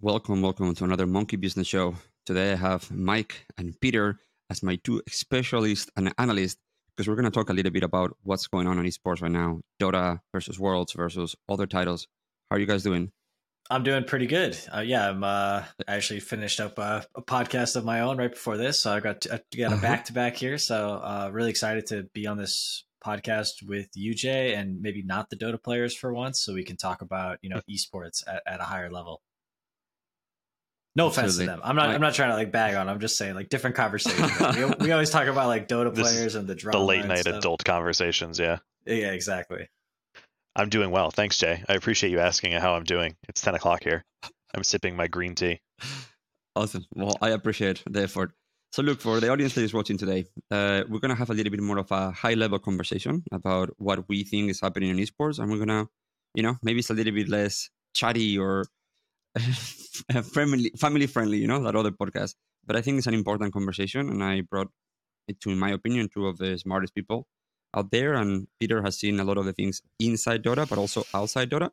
Welcome, welcome to another Monkey Business Show. Today I have Mike and Peter as my two specialists and analysts because we're going to talk a little bit about what's going on in esports right now Dota versus Worlds versus other titles. How are you guys doing? I'm doing pretty good. Uh, yeah, I'm. Uh, I actually finished up a, a, podcast of my own right before this, so I got to, I got a back to back here. So uh, really excited to be on this podcast with UJ and maybe not the Dota players for once, so we can talk about you know esports at, at a higher level. No offense Absolutely. to them. I'm not. I'm not trying to like bag on. I'm just saying like different conversations. we, we, always talk about like Dota players and the drama. The late night adult conversations. Yeah. Yeah. Exactly. I'm doing well. Thanks, Jay. I appreciate you asking how I'm doing. It's 10 o'clock here. I'm sipping my green tea. Awesome. Well, I appreciate the effort. So, look, for the audience that is watching today, uh, we're going to have a little bit more of a high level conversation about what we think is happening in esports. And we're going to, you know, maybe it's a little bit less chatty or family family friendly, you know, that other podcast. But I think it's an important conversation, and I brought it to, in my opinion, two of the smartest people out there. And Peter has seen a lot of the things inside Dota, but also outside Dota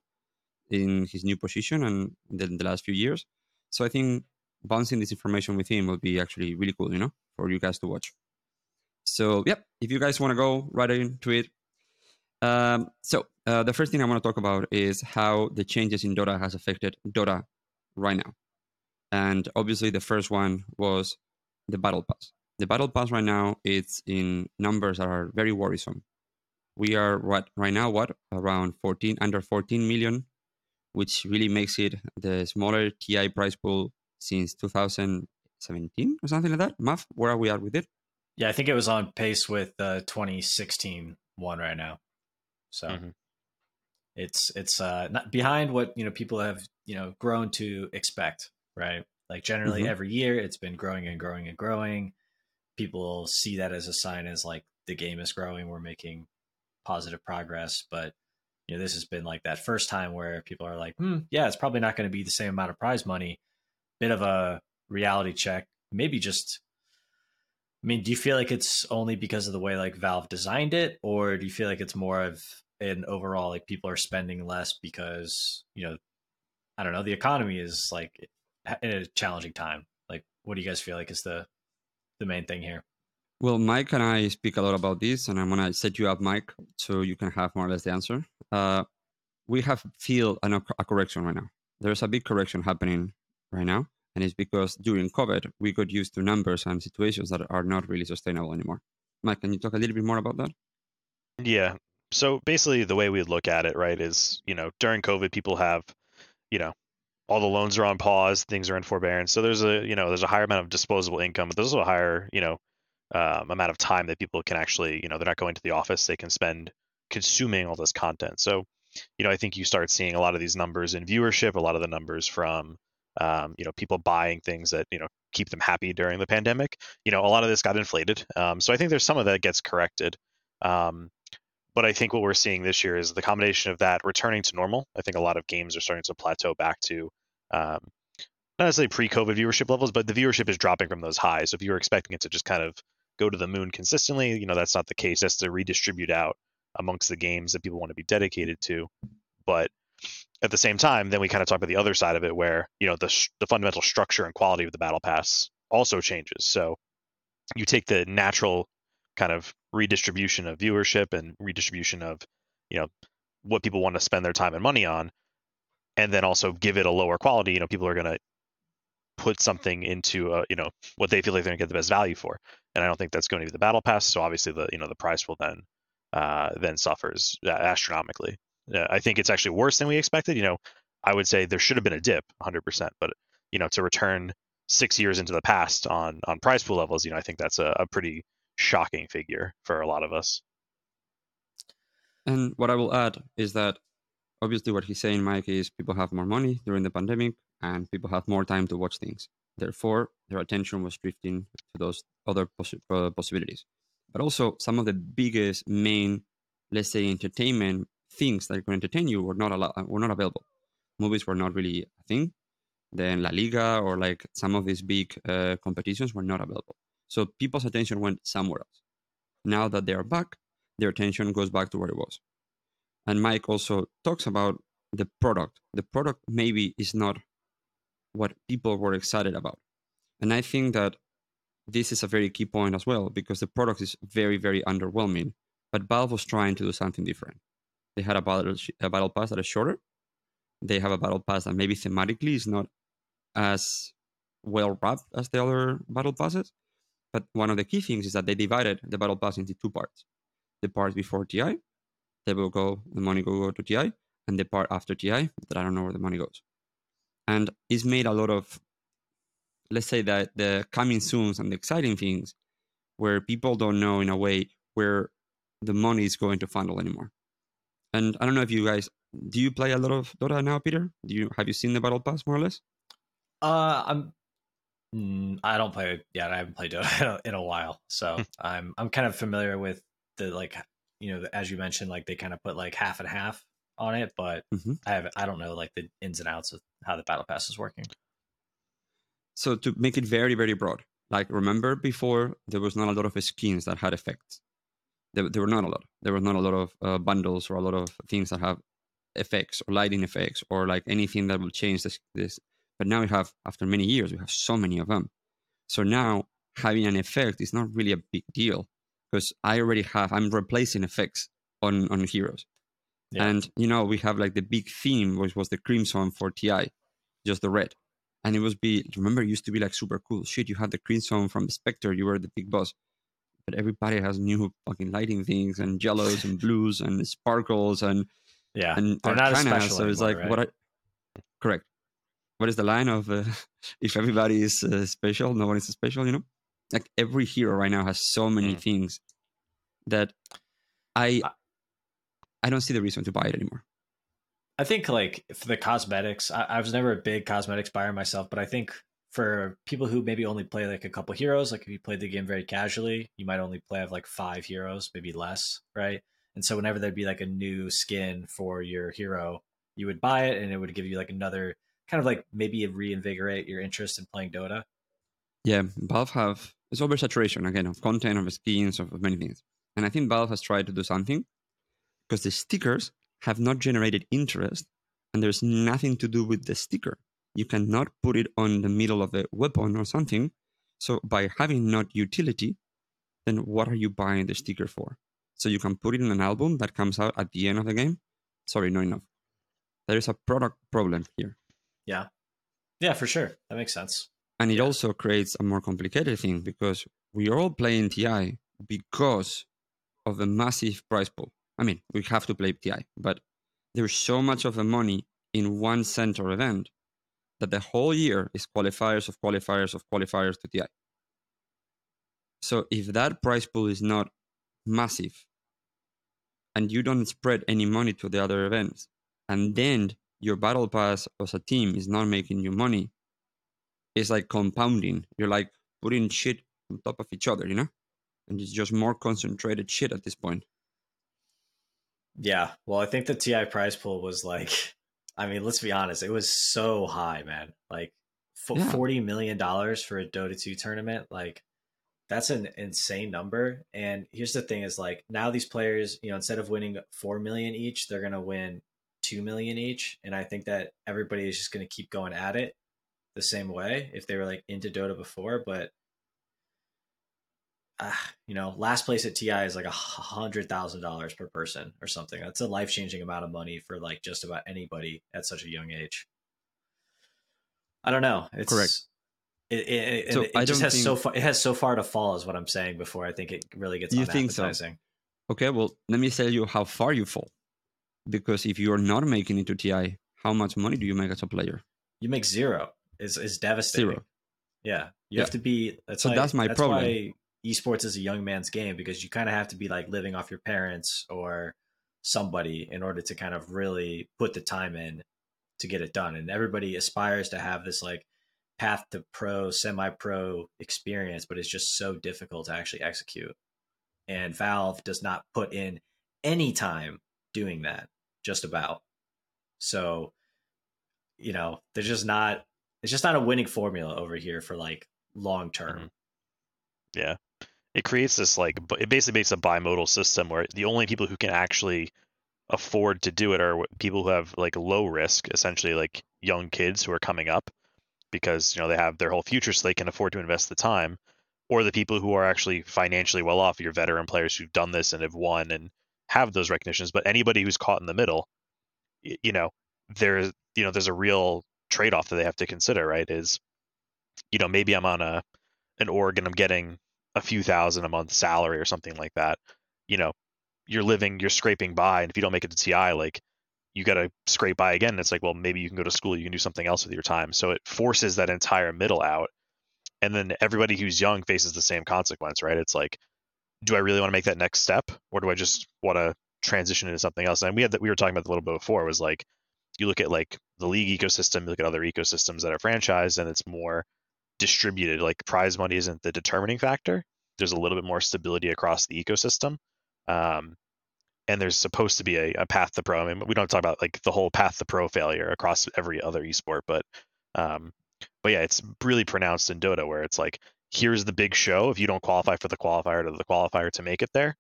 in his new position and the, the last few years. So I think bouncing this information with him will be actually really cool, you know, for you guys to watch. So, yep, if you guys want to go right into it. Um, so, uh, the first thing I want to talk about is how the changes in Dota has affected Dota right now. And obviously, the first one was the Battle Pass. The Battle Pass right now it's in numbers that are very worrisome. We are what right now what around 14 under 14 million, which really makes it the smaller TI price pool since 2017 or something like that. Muff, where are we at with it? Yeah, I think it was on pace with the 2016 one right now. So mm-hmm. It's it's uh, not behind what you know people have you know grown to expect, right? Like generally mm-hmm. every year it's been growing and growing and growing. People see that as a sign as like the game is growing, we're making positive progress, but you know this has been like that first time where people are like, hmm, yeah, it's probably not going to be the same amount of prize money. Bit of a reality check, maybe just I mean, do you feel like it's only because of the way like Valve designed it, or do you feel like it's more of an overall like people are spending less because you know I don't know, the economy is like in a challenging time. Like, what do you guys feel like is the the main thing here? Well, Mike and I speak a lot about this, and I'm gonna set you up, Mike, so you can have more or less the answer. Uh, we have feel an, a correction right now. There's a big correction happening right now, and it's because during COVID we got used to numbers and situations that are not really sustainable anymore. Mike, can you talk a little bit more about that? Yeah. So basically, the way we look at it, right, is you know during COVID, people have you know all the loans are on pause, things are in forbearance. So there's a you know there's a higher amount of disposable income, but there's also a higher you know um, amount of time that people can actually you know they're not going to the office, they can spend consuming all this content. So you know I think you start seeing a lot of these numbers in viewership, a lot of the numbers from um, you know people buying things that you know keep them happy during the pandemic. You know a lot of this got inflated. Um, so I think there's some of that gets corrected. Um, but I think what we're seeing this year is the combination of that returning to normal. I think a lot of games are starting to plateau back to um, not necessarily pre-COVID viewership levels, but the viewership is dropping from those highs. So if you were expecting it to just kind of go to the moon consistently, you know that's not the case. That's to redistribute out amongst the games that people want to be dedicated to. But at the same time, then we kind of talk about the other side of it, where you know the the fundamental structure and quality of the battle pass also changes. So you take the natural kind of redistribution of viewership and redistribution of you know what people want to spend their time and money on and then also give it a lower quality you know people are going to put something into a, you know what they feel like they're going to get the best value for. And i don't think that's going to be the battle pass so obviously the you know the price will then uh, then suffers astronomically. Uh, i think it's actually worse than we expected. You know i would say there should have been a dip 100% but you know to return six years into the past on on prize pool levels you know i think that's a, a pretty shocking figure for a lot of us. And what I will add is that obviously what he's saying, Mike, is people have more money during the pandemic and people have more time to watch things. Therefore, their attention was drifting to those other possi- uh, possibilities. But also, some of the biggest main let's say entertainment things that can entertain you were not allowed, were not available. Movies were not really a thing. Then La Liga or like some of these big uh, competitions were not available. So people's attention went somewhere else. Now that they are back, their attention goes back to where it was. And Mike also talks about the product. The product maybe is not what people were excited about. And I think that this is a very key point as well because the product is very, very underwhelming. But Valve was trying to do something different. They had a battle, a battle pass that is shorter. They have a battle pass that maybe thematically is not as well wrapped as the other battle passes. But one of the key things is that they divided the battle pass into two parts. The part before TI, they will go, the money will go to TI, and the part after TI, that I don't know where the money goes. And it's made a lot of, let's say that the coming soons and the exciting things where people don't know in a way where the money is going to funnel anymore. And I don't know if you guys do you play a lot of Dota now, Peter? Do you have you seen the battle pass more or less? Uh, I'm. Mm, I don't play. Yeah, I haven't played Dota in a while, so hmm. I'm I'm kind of familiar with the like you know as you mentioned like they kind of put like half and half on it, but mm-hmm. I have I don't know like the ins and outs of how the battle pass is working. So to make it very very broad, like remember before there was not a lot of skins that had effects. There, there were not a lot. There were not a lot of uh, bundles or a lot of things that have effects or lighting effects or like anything that will change this this but now we have, after many years, we have so many of them. So now having an effect is not really a big deal because I already have, I'm replacing effects on, on heroes. Yeah. And, you know, we have like the big theme, which was the crimson for TI, just the red. And it was be, remember, it used to be like super cool. Shit, you had the crimson from the Spectre, you were the big boss. But everybody has new fucking lighting things and yellows and blues and sparkles and yeah, and they're not as special so it's like right? what I correct what is the line of uh, if everybody is uh, special, no one is special, you know? Like every hero right now has so many mm. things that I I don't see the reason to buy it anymore. I think like for the cosmetics, I, I was never a big cosmetics buyer myself, but I think for people who maybe only play like a couple heroes, like if you played the game very casually, you might only play have like five heroes, maybe less, right? And so whenever there'd be like a new skin for your hero, you would buy it and it would give you like another kind of like maybe reinvigorate your interest in playing Dota? Yeah, Valve have it's oversaturation again of content, of skins, of, of many things. And I think Valve has tried to do something because the stickers have not generated interest and there's nothing to do with the sticker. You cannot put it on the middle of a weapon or something. So by having not utility, then what are you buying the sticker for? So you can put it in an album that comes out at the end of the game. Sorry, not enough. There is a product problem here. Yeah. Yeah, for sure. That makes sense. And it also creates a more complicated thing because we are all playing TI because of the massive price pool. I mean, we have to play TI, but there's so much of the money in one center event that the whole year is qualifiers of qualifiers of qualifiers to TI. So if that price pool is not massive and you don't spread any money to the other events, and then your battle pass as a team is not making you money, it's like compounding. You're like putting shit on top of each other, you know? And it's just more concentrated shit at this point. Yeah. Well, I think the TI prize pool was like, I mean, let's be honest, it was so high, man. Like yeah. $40 million for a Dota 2 tournament. Like, that's an insane number. And here's the thing is like now these players, you know, instead of winning 4 million each, they're going to win two million each, and I think that everybody is just going to keep going at it the same way if they were like into Dota before. But uh, you know, last place at TI is like a hundred thousand dollars per person or something. That's a life changing amount of money for like just about anybody at such a young age. I don't know. It's correct. It, it, so it, it just has think... so far. It has so far to fall, is what I'm saying. Before I think it really gets. You think so? Okay, well, let me tell you how far you fall because if you are not making it to TI, how much money do you make as a player? You make zero. Is is devastating. Zero. Yeah, you yeah. have to be. That's so why, that's my that's problem. Why esports is a young man's game because you kind of have to be like living off your parents or somebody in order to kind of really put the time in to get it done. And everybody aspires to have this like path to pro, semi pro experience, but it's just so difficult to actually execute. And Valve does not put in any time doing that, just about. So, you know, there's just not it's just not a winning formula over here for like long term. Mm-hmm. Yeah. It creates this like it basically makes a bimodal system where the only people who can actually afford to do it are people who have like low risk, essentially like young kids who are coming up because you know they have their whole future so they can afford to invest the time or the people who are actually financially well off your veteran players who've done this and have won and have those recognitions but anybody who's caught in the middle you know there's you know there's a real trade-off that they have to consider right is you know maybe i'm on a an org and i'm getting a few thousand a month salary or something like that you know you're living you're scraping by and if you don't make it to ti like you got to scrape by again. It's like, well, maybe you can go to school, you can do something else with your time. So it forces that entire middle out. And then everybody who's young faces the same consequence, right? It's like, do I really want to make that next step, or do I just want to transition into something else? And we had that we were talking about a little bit before. Was like, you look at like the league ecosystem, you look at other ecosystems that are franchised, and it's more distributed. Like prize money isn't the determining factor. There's a little bit more stability across the ecosystem. Um, and there's supposed to be a, a path to pro. I mean, we don't talk about like the whole path to pro failure across every other esport, but um, but yeah, it's really pronounced in Dota where it's like here's the big show. If you don't qualify for the qualifier to the qualifier to make it there,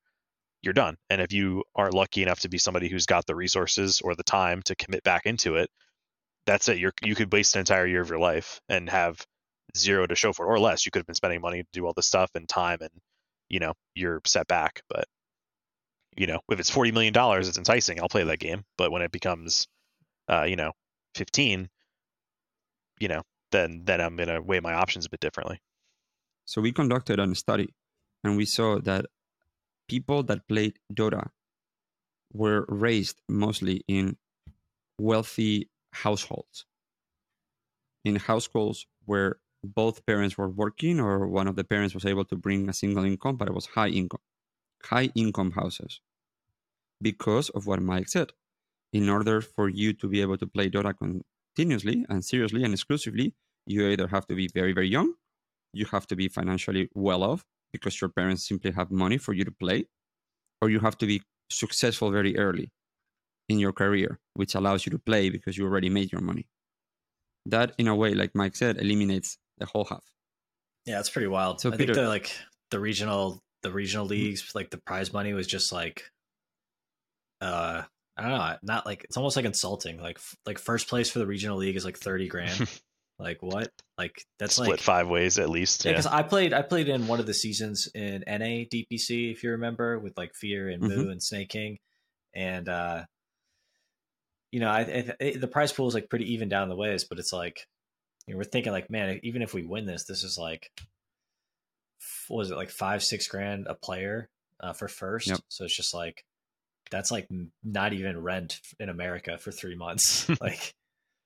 you're done. And if you are lucky enough to be somebody who's got the resources or the time to commit back into it, that's it. You're you could waste an entire year of your life and have zero to show for it, or less. You could have been spending money to do all this stuff and time, and you know you're set back. But you know, if it's forty million dollars, it's enticing. I'll play that game. But when it becomes, uh, you know, fifteen, you know, then then I'm gonna weigh my options a bit differently. So we conducted a study, and we saw that people that played Dota were raised mostly in wealthy households, in households where both parents were working or one of the parents was able to bring a single income, but it was high income high income houses because of what Mike said. In order for you to be able to play Dota continuously and seriously and exclusively, you either have to be very, very young, you have to be financially well off because your parents simply have money for you to play, or you have to be successful very early in your career, which allows you to play because you already made your money. That, in a way, like Mike said, eliminates the whole half. Yeah, it's pretty wild. So I Peter, think the like the regional the regional mm-hmm. leagues, like the prize money was just like, uh, I don't know, not like it's almost like insulting. Like like first place for the regional league is like thirty grand. like what? Like that's split like five ways at least. Yeah, because yeah. I played I played in one of the seasons in NA DPC if you remember with like Fear and Moo mm-hmm. and Snake King, and uh, you know I, I, the prize pool is like pretty even down the ways, but it's like you know, we're thinking like man, even if we win this, this is like was it like five six grand a player uh, for first yep. so it's just like that's like not even rent in america for three months like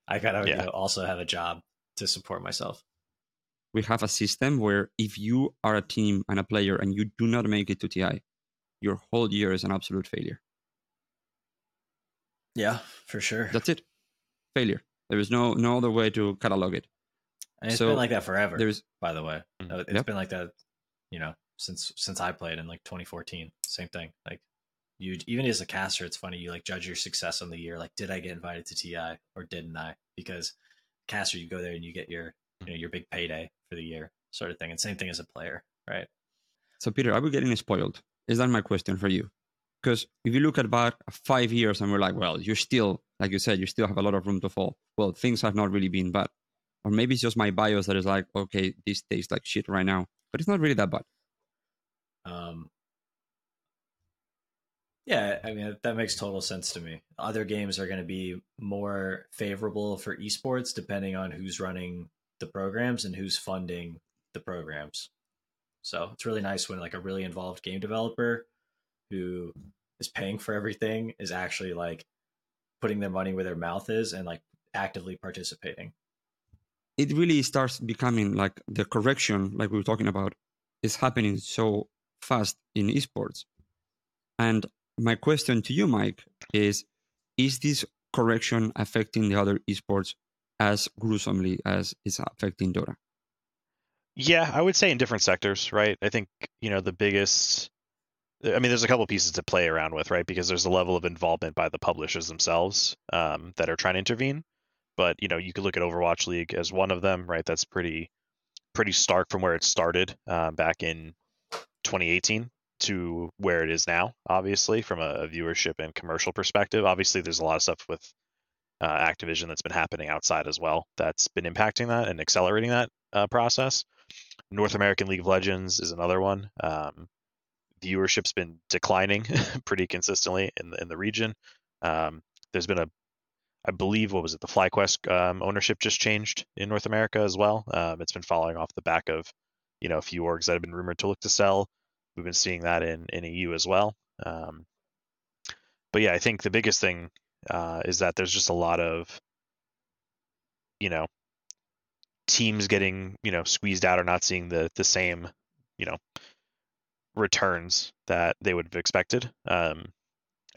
i gotta yeah. you know, also have a job to support myself we have a system where if you are a team and a player and you do not make it to ti your whole year is an absolute failure yeah for sure that's it failure there is no no other way to catalog it and it's so been like that forever there's by the way mm-hmm. it's yep. been like that you know, since since I played in like 2014. Same thing. Like you even as a caster, it's funny you like judge your success on the year. Like, did I get invited to TI or didn't I? Because caster, you go there and you get your you know your big payday for the year, sort of thing. And same thing as a player, right? So Peter, are we getting spoiled? Is that my question for you? Because if you look at about five years and we're like, well, you're still, like you said, you still have a lot of room to fall. Well, things have not really been bad. Or maybe it's just my bias that is like, okay, this tastes like shit right now but it's not really that bad. Um, yeah, I mean that makes total sense to me. Other games are going to be more favorable for esports depending on who's running the programs and who's funding the programs. So it's really nice when like a really involved game developer who is paying for everything is actually like putting their money where their mouth is and like actively participating it really starts becoming like the correction, like we were talking about, is happening so fast in esports. And my question to you, Mike, is is this correction affecting the other esports as gruesomely as it's affecting Dota? Yeah, I would say in different sectors, right? I think, you know, the biggest I mean, there's a couple pieces to play around with, right? Because there's a level of involvement by the publishers themselves um, that are trying to intervene. But you know, you could look at Overwatch League as one of them, right? That's pretty pretty stark from where it started uh, back in 2018 to where it is now. Obviously, from a viewership and commercial perspective, obviously there's a lot of stuff with uh, Activision that's been happening outside as well that's been impacting that and accelerating that uh, process. North American League of Legends is another one. Um, viewership's been declining pretty consistently in the, in the region. Um, there's been a, I believe, what was it? The FlyQuest um, ownership just changed in North America as well. Um, it's been following off the back of, you know, a few orgs that have been rumored to look to sell. We've been seeing that in in EU as well. Um, but yeah, I think the biggest thing uh, is that there's just a lot of, you know, teams getting you know squeezed out or not seeing the the same, you know, returns that they would have expected. Um,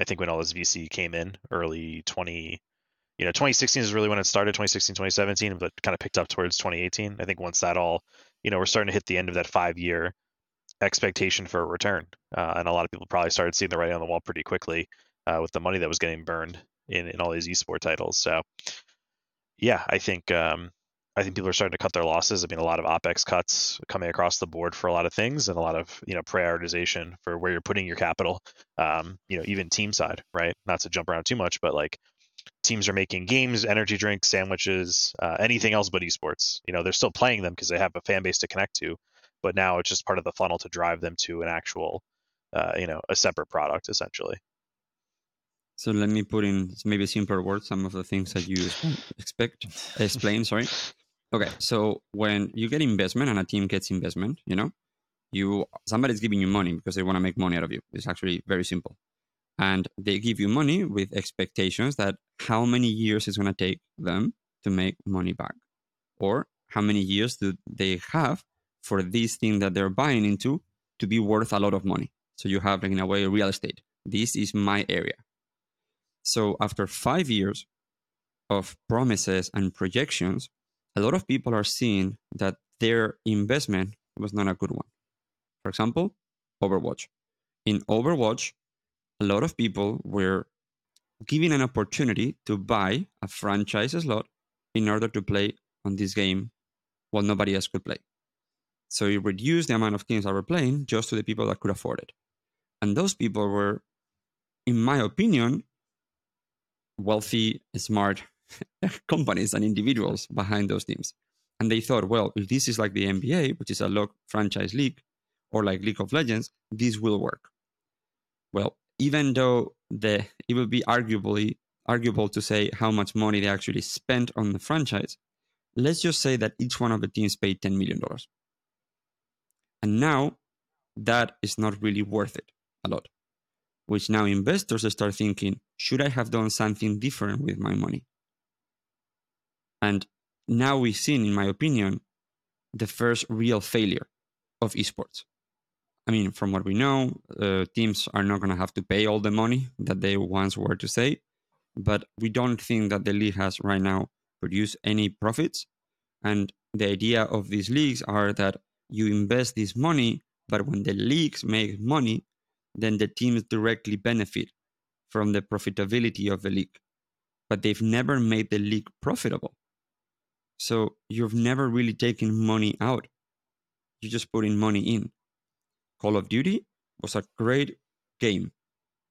I think when all this VC came in early 20, you know, 2016 is really when it started, 2016, 2017, but kind of picked up towards 2018. I think once that all, you know, we're starting to hit the end of that five year expectation for a return. Uh, and a lot of people probably started seeing the writing on the wall pretty quickly uh, with the money that was getting burned in, in all these esport titles. So, yeah, I think um, I think people are starting to cut their losses. I mean, a lot of opex cuts coming across the board for a lot of things, and a lot of you know prioritization for where you're putting your capital. Um, you know, even team side, right? Not to jump around too much, but like teams are making games, energy drinks, sandwiches, uh, anything else but esports. You know, they're still playing them because they have a fan base to connect to, but now it's just part of the funnel to drive them to an actual, uh, you know, a separate product essentially. So let me put in maybe simpler words some of the things that you expect explain. Sorry. Okay, so when you get investment and a team gets investment, you know, you somebody's giving you money because they want to make money out of you. It's actually very simple, and they give you money with expectations that how many years it's going to take them to make money back, or how many years do they have for this thing that they're buying into to be worth a lot of money. So you have, like, in a way, real estate. This is my area so after five years of promises and projections, a lot of people are seeing that their investment was not a good one. For example, Overwatch. In Overwatch, a lot of people were given an opportunity to buy a franchise slot in order to play on this game while nobody else could play. So it reduced the amount of games that were playing just to the people that could afford it. And those people were, in my opinion, wealthy, smart companies and individuals behind those teams. And they thought, well, if this is like the NBA, which is a lock franchise league, or like League of Legends, this will work. Well, even though the it would be arguably arguable to say how much money they actually spent on the franchise, let's just say that each one of the teams paid $10 million. And now that is not really worth it a lot which now investors start thinking, should I have done something different with my money? And now we've seen, in my opinion, the first real failure of esports. I mean, from what we know, uh, teams are not going to have to pay all the money that they once were to say, but we don't think that the league has right now produced any profits. And the idea of these leagues are that you invest this money, but when the leagues make money, then the teams directly benefit from the profitability of the league. But they've never made the league profitable. So you've never really taken money out. You're just putting money in. Call of Duty was a great game.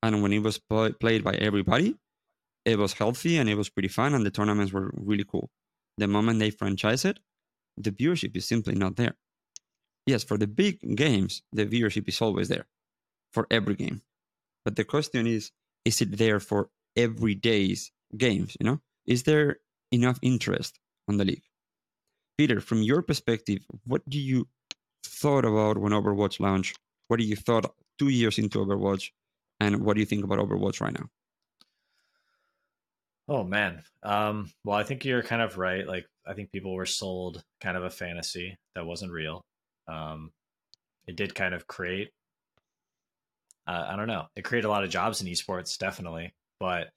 And when it was played by everybody, it was healthy and it was pretty fun, and the tournaments were really cool. The moment they franchise it, the viewership is simply not there. Yes, for the big games, the viewership is always there for every game. But the question is, is it there for every day's games? You know, is there enough interest on the league? Peter, from your perspective, what do you thought about when Overwatch launched? What do you thought two years into Overwatch, and what do you think about Overwatch right now? Oh man. Um, well, I think you're kind of right. Like, I think people were sold kind of a fantasy that wasn't real. Um, it did kind of create uh, I don't know. It created a lot of jobs in esports, definitely. But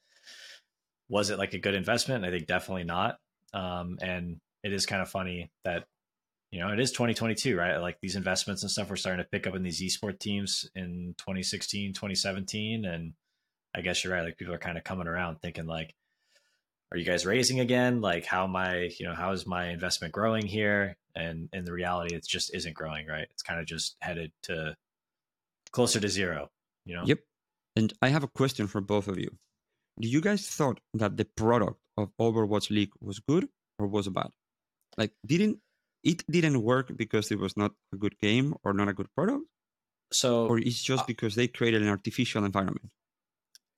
was it like a good investment? I think definitely not. Um, and it is kind of funny that you know, it is 2022, right? Like these investments and stuff, we're starting to pick up in these esports teams in 2016, 2017. And I guess you're right. Like people are kind of coming around thinking like, are you guys raising again? Like how I, you know, how is my investment growing here? And in the reality, it just isn't growing, right? It's kind of just headed to closer to zero, you know? Yep. And I have a question for both of you. Do you guys thought that the product of Overwatch League was good or was bad? Like didn't it didn't work because it was not a good game or not a good product? So or it's just because they created an artificial environment?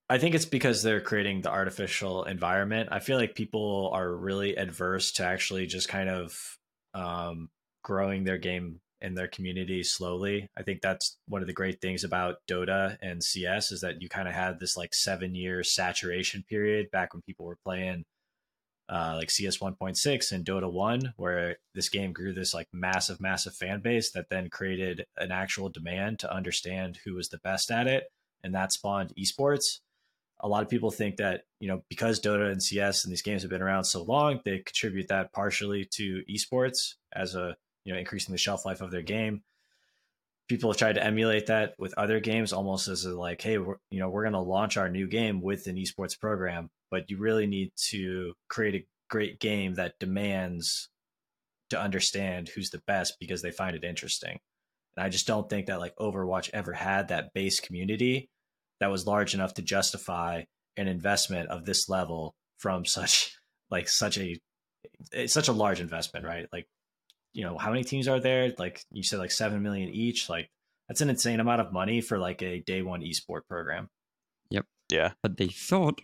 I think it's because they're creating the artificial environment. I feel like people are really adverse to actually just kind of um, growing their game in their community slowly. I think that's one of the great things about Dota and CS is that you kind of had this like seven year saturation period back when people were playing uh, like CS 1.6 and Dota 1, where this game grew this like massive, massive fan base that then created an actual demand to understand who was the best at it. And that spawned esports a lot of people think that you know because Dota and CS and these games have been around so long, they contribute that partially to esports as a you know increasing the shelf life of their game. People have tried to emulate that with other games, almost as a like, hey, we're, you know, we're going to launch our new game with an esports program, but you really need to create a great game that demands to understand who's the best because they find it interesting. And I just don't think that like Overwatch ever had that base community that was large enough to justify an investment of this level from such like such a it's such a large investment, right? Like, you know, how many teams are there? Like you said, like seven million each. Like that's an insane amount of money for like a day one esport program. Yep. Yeah. But they thought,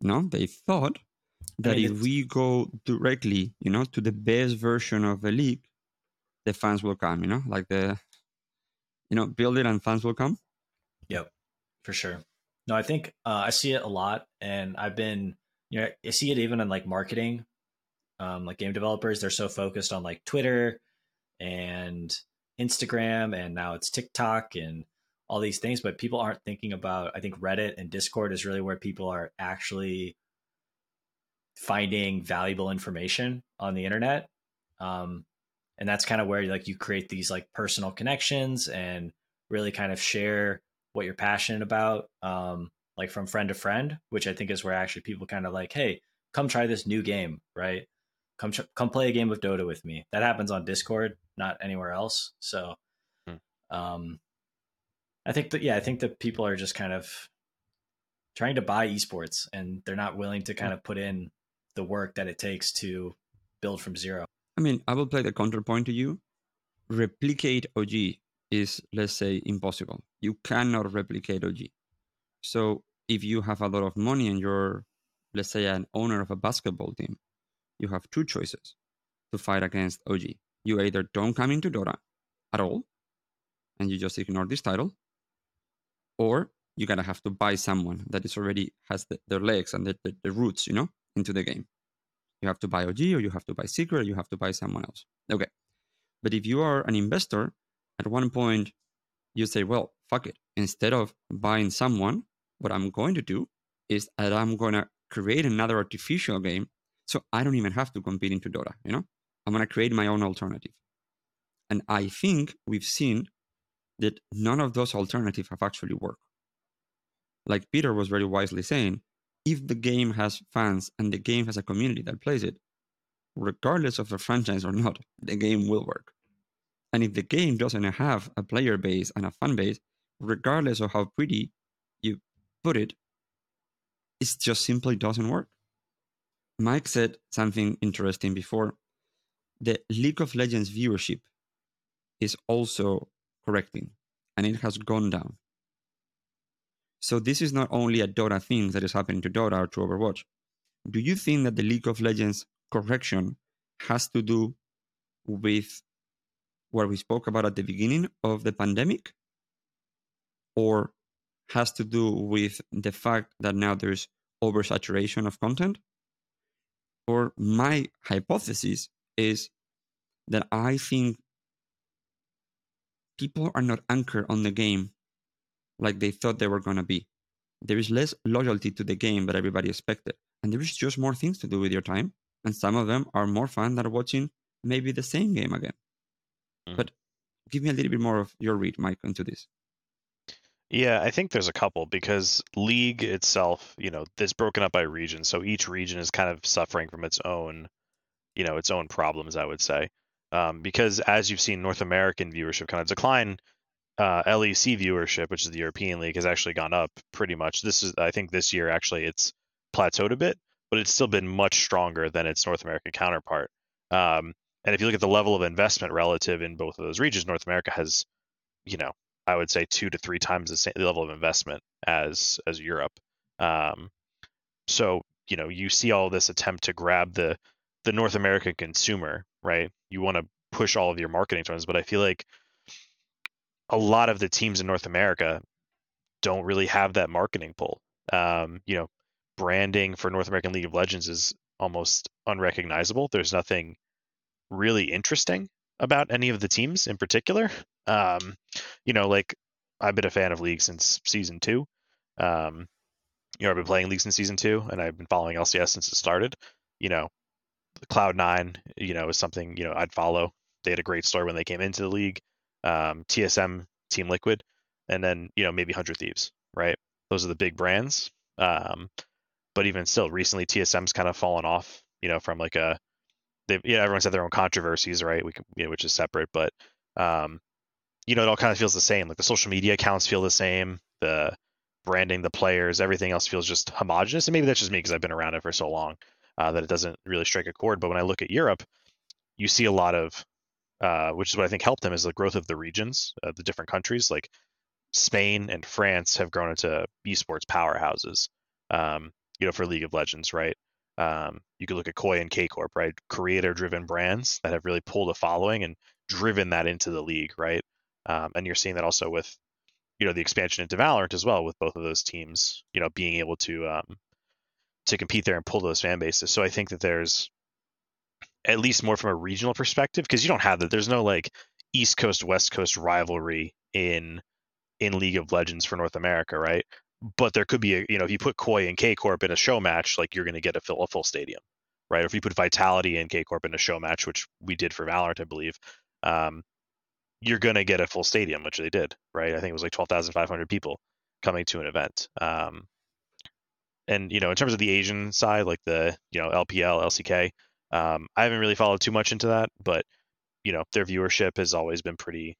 no, they thought that I mean, if we go directly, you know, to the best version of the league, the fans will come. You know, like the, you know, build it and fans will come. Yep for sure. No, I think uh, I see it a lot, and I've been, you know, I see it even in like marketing, um, like game developers. They're so focused on like Twitter and Instagram, and now it's TikTok and all these things, but people aren't thinking about. I think Reddit and Discord is really where people are actually finding valuable information on the internet, um, and that's kind of where like you create these like personal connections and really kind of share what you're passionate about, um, like from friend to friend, which I think is where actually people kind of like, hey, come try this new game, right? Come tr- come play a game of Dota with me. That happens on Discord, not anywhere else. So, hmm. um, I think that yeah, I think that people are just kind of trying to buy esports, and they're not willing to kind of put in the work that it takes to build from zero. I mean, I will play the counterpoint to you. Replicate OG is, let's say, impossible. You cannot replicate OG. So if you have a lot of money and you're, let's say, an owner of a basketball team, you have two choices to fight against OG. You either don't come into Dota at all, and you just ignore this title, or you're gonna have to buy someone that is already has the, their legs and the, the, the roots, you know, into the game. You have to buy OG, or you have to buy Secret, or you have to buy someone else. Okay, but if you are an investor at one point you say, well, fuck it. Instead of buying someone, what I'm going to do is that I'm going to create another artificial game. So I don't even have to compete into Dota, you know? I'm going to create my own alternative. And I think we've seen that none of those alternatives have actually worked. Like Peter was very wisely saying, if the game has fans and the game has a community that plays it, regardless of the franchise or not, the game will work. And if the game doesn't have a player base and a fan base, regardless of how pretty you put it, it just simply doesn't work. Mike said something interesting before. The League of Legends viewership is also correcting and it has gone down. So this is not only a Dota thing that is happening to Dota or to Overwatch. Do you think that the League of Legends correction has to do with what we spoke about at the beginning of the pandemic or has to do with the fact that now there's oversaturation of content or my hypothesis is that i think people are not anchored on the game like they thought they were going to be there is less loyalty to the game that everybody expected and there is just more things to do with your time and some of them are more fun than watching maybe the same game again. Mm-hmm. But give me a little bit more of your read, Mike, into this. Yeah, I think there's a couple because league itself, you know, is broken up by region, so each region is kind of suffering from its own, you know, its own problems. I would say, um, because as you've seen, North American viewership kind of decline. Uh, LEC viewership, which is the European League, has actually gone up pretty much. This is, I think, this year actually it's plateaued a bit, but it's still been much stronger than its North American counterpart. Um, and if you look at the level of investment relative in both of those regions, North America has, you know, I would say two to three times the same level of investment as as Europe. Um, so you know, you see all this attempt to grab the the North American consumer, right? You want to push all of your marketing towards, but I feel like a lot of the teams in North America don't really have that marketing pull. Um, you know, branding for North American League of Legends is almost unrecognizable. There's nothing really interesting about any of the teams in particular. Um, you know, like I've been a fan of League since season two. Um, you know, I've been playing League since season two, and I've been following LCS since it started. You know, Cloud Nine, you know, is something you know I'd follow. They had a great story when they came into the league. Um, TSM, Team Liquid, and then you know maybe Hundred Thieves, right? Those are the big brands. Um, but even still, recently TSM's kind of fallen off. You know, from like a they you know everyone's had their own controversies, right? We can, you know, which is separate, but um, you know, it all kind of feels the same. Like the social media accounts feel the same, the branding, the players, everything else feels just homogenous. And maybe that's just me because I've been around it for so long uh, that it doesn't really strike a chord. But when I look at Europe, you see a lot of, uh, which is what I think helped them, is the growth of the regions, the different countries. Like Spain and France have grown into esports powerhouses. Um, you know, for League of Legends, right? Um, you could look at Koi and K Corp, right? Creator driven brands that have really pulled a following and driven that into the league, right? Um, and you're seeing that also with, you know, the expansion into Valorant as well, with both of those teams, you know, being able to um, to compete there and pull those fan bases. So I think that there's at least more from a regional perspective because you don't have that. There's no like East Coast West Coast rivalry in in League of Legends for North America, right? But there could be a you know if you put Koi and K Corp in a show match, like you're going to get a full, a full stadium, right? Or if you put Vitality and K Corp in a show match, which we did for Valorant, I believe, um, you're going to get a full stadium, which they did, right? I think it was like twelve thousand five hundred people coming to an event. Um, and you know, in terms of the Asian side, like the you know LPL, LCK, um, I haven't really followed too much into that, but you know, their viewership has always been pretty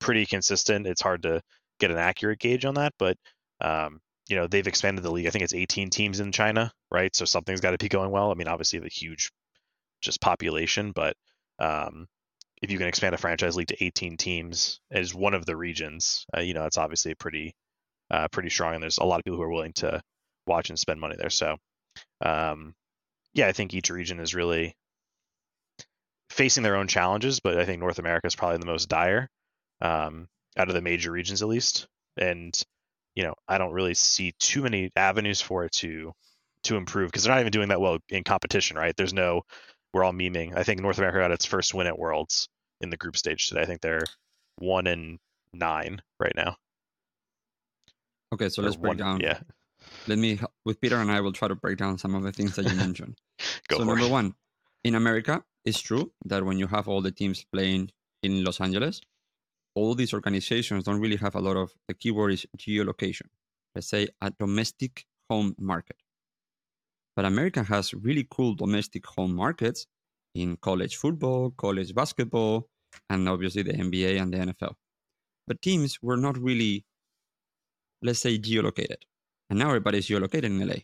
pretty consistent. It's hard to get an accurate gauge on that, but um, you know, they've expanded the league. I think it's 18 teams in China, right? So something's got to be going well. I mean, obviously the huge just population, but um, if you can expand a franchise league to 18 teams as one of the regions, uh, you know, that's obviously pretty uh, pretty strong. And there's a lot of people who are willing to watch and spend money there. So, um, yeah, I think each region is really facing their own challenges, but I think North America is probably the most dire um, out of the major regions, at least. And you know, I don't really see too many avenues for it to to improve because they're not even doing that well in competition, right? There's no we're all memeing. I think North America got its first win at Worlds in the group stage today. I think they're one in nine right now. Okay, so or let's break one, down. Yeah. Let me with Peter and I will try to break down some of the things that you mentioned. Go so number it. one, in America, it's true that when you have all the teams playing in Los Angeles, all these organizations don't really have a lot of the keyword is geolocation. Let's say a domestic home market. But america has really cool domestic home markets in college football college basketball and obviously the nba and the nfl but teams were not really let's say geolocated. And now everybody's geolocated in la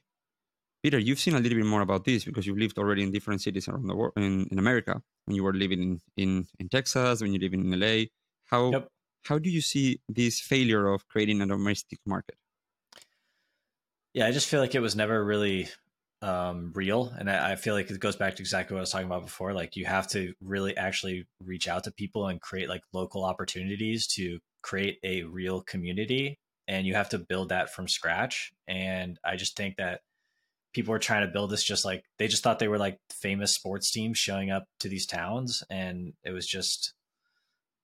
peter you've seen a little bit more about this because you've lived already in different cities around the world in, in america. When you were living in, in, in texas when you're living in la how yep. how do you see this failure of creating a domestic market? Yeah, I just feel like it was never really um, real, and I, I, feel like it goes back to exactly what I was talking about before. Like you have to really actually reach out to people and create like local opportunities to create a real community, and you have to build that from scratch. And I just think that people were trying to build this just like they just thought they were like famous sports teams showing up to these towns and it was just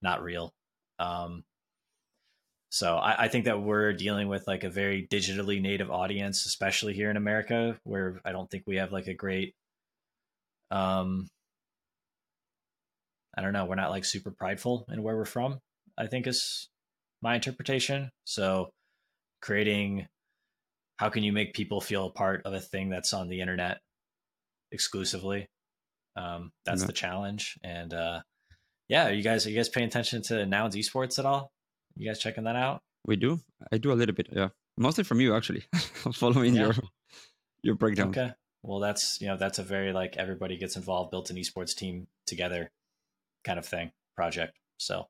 not real. Um, so I, I, think that we're dealing with like a very digitally native audience, especially here in America, where I don't think we have like a great, um, I don't know, we're not like super prideful in where we're from. I think is my interpretation. So creating how can you make people feel a part of a thing that's on the internet exclusively? Um, that's the challenge. And uh, yeah, are you guys are you guys paying attention to Nouns Esports at all? You guys checking that out? We do. I do a little bit. Yeah, mostly from you actually, following yeah. your your breakdown. Okay. Well, that's you know that's a very like everybody gets involved, built an esports team together, kind of thing project. So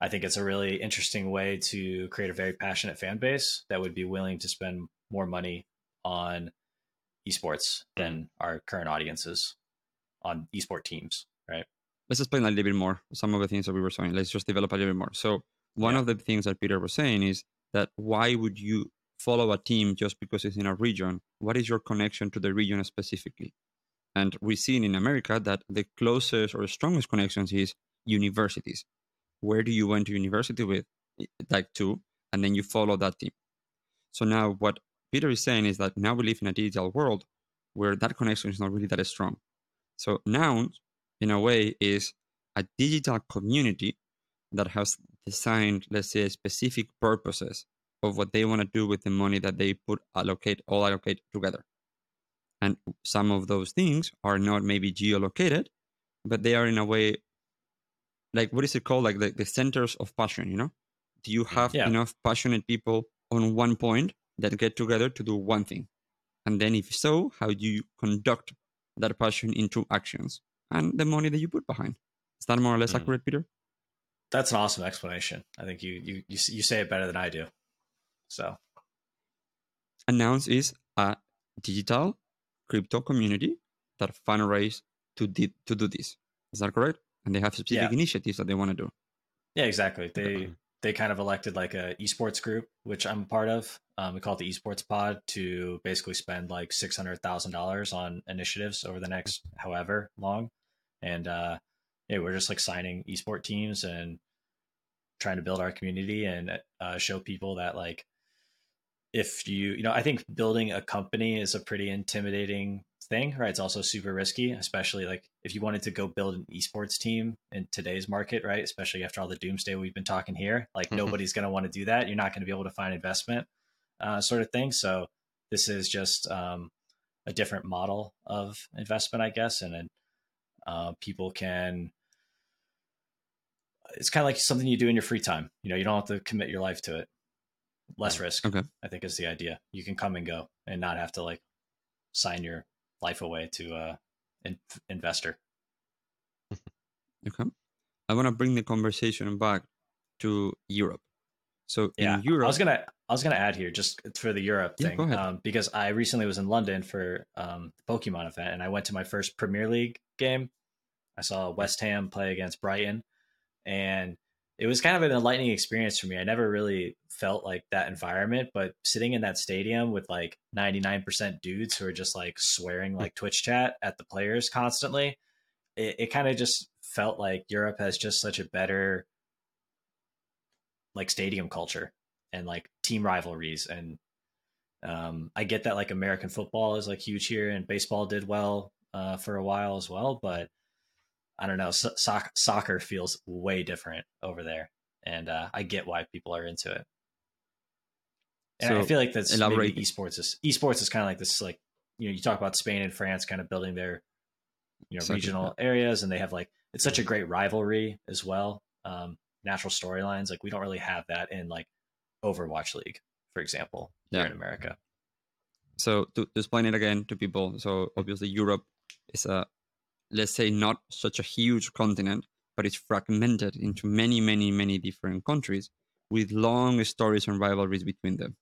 I think it's a really interesting way to create a very passionate fan base that would be willing to spend more money on esports than mm-hmm. our current audiences on esport teams, right? Let's explain a little bit more some of the things that we were saying. Let's just develop a little bit more. So one yeah. of the things that Peter was saying is that why would you follow a team just because it's in a region? What is your connection to the region specifically? And we've seen in America that the closest or strongest connections is universities. Where do you went to university with? Like two, and then you follow that team. So now what Peter is saying is that now we live in a digital world where that connection is not really that strong. So now, in a way, is a digital community that has designed, let's say, specific purposes of what they want to do with the money that they put allocate all allocate together. And some of those things are not maybe geolocated, but they are in a way like what is it called? Like the, the centers of passion, you know? Do you have yeah. enough passionate people on one point that get together to do one thing? And then if so, how do you conduct that passion into actions and the money that you put behind? Is that more or less mm. accurate, Peter? That's an awesome explanation. I think you you you, you say it better than I do. So, Nouns is a digital crypto community that fundraise to di- to do this. Is that correct? And they have specific yeah. initiatives that they want to do. Yeah, exactly. They they kind of elected like a esports group, which I'm a part of. Um, we call it the esports pod to basically spend like six hundred thousand dollars on initiatives over the next however long, and uh, yeah, we're just like signing esport teams and trying to build our community and uh, show people that like if you you know i think building a company is a pretty intimidating thing right? It's also super risky especially like if you wanted to go build an esports team in today's market right? Especially after all the doomsday we've been talking here like mm-hmm. nobody's going to want to do that. You're not going to be able to find investment uh, sort of thing. So this is just um, a different model of investment i guess and uh, people can it's kind of like something you do in your free time. You know you don't have to commit your life to it less risk. Okay. I think is the idea. You can come and go and not have to like sign your life away to uh in- investor. Okay. I want to bring the conversation back to Europe. So yeah, Europe, I was gonna I was gonna add here just for the Europe thing yeah, um, because I recently was in London for um, the Pokemon event and I went to my first Premier League game. I saw West Ham play against Brighton, and it was kind of an enlightening experience for me. I never really felt like that environment, but sitting in that stadium with like 99% dudes who are just like swearing like Twitch chat at the players constantly, it, it kind of just felt like Europe has just such a better like stadium culture and like team rivalries and um, I get that like American football is like huge here and baseball did well uh, for a while as well, but I don't know, so- soccer feels way different over there, and uh, I get why people are into it. And so I feel like that's elaborate. maybe esports is esports is kind of like this, like you know, you talk about Spain and France kind of building their you know such regional areas, and they have like it's such a great rivalry as well. Um, natural storylines, like we don't really have that in like Overwatch League, for example, yeah. here in America. So to, to explain it again to people, so obviously Europe is a let's say not such a huge continent, but it's fragmented into many, many, many different countries with long stories and rivalries between them.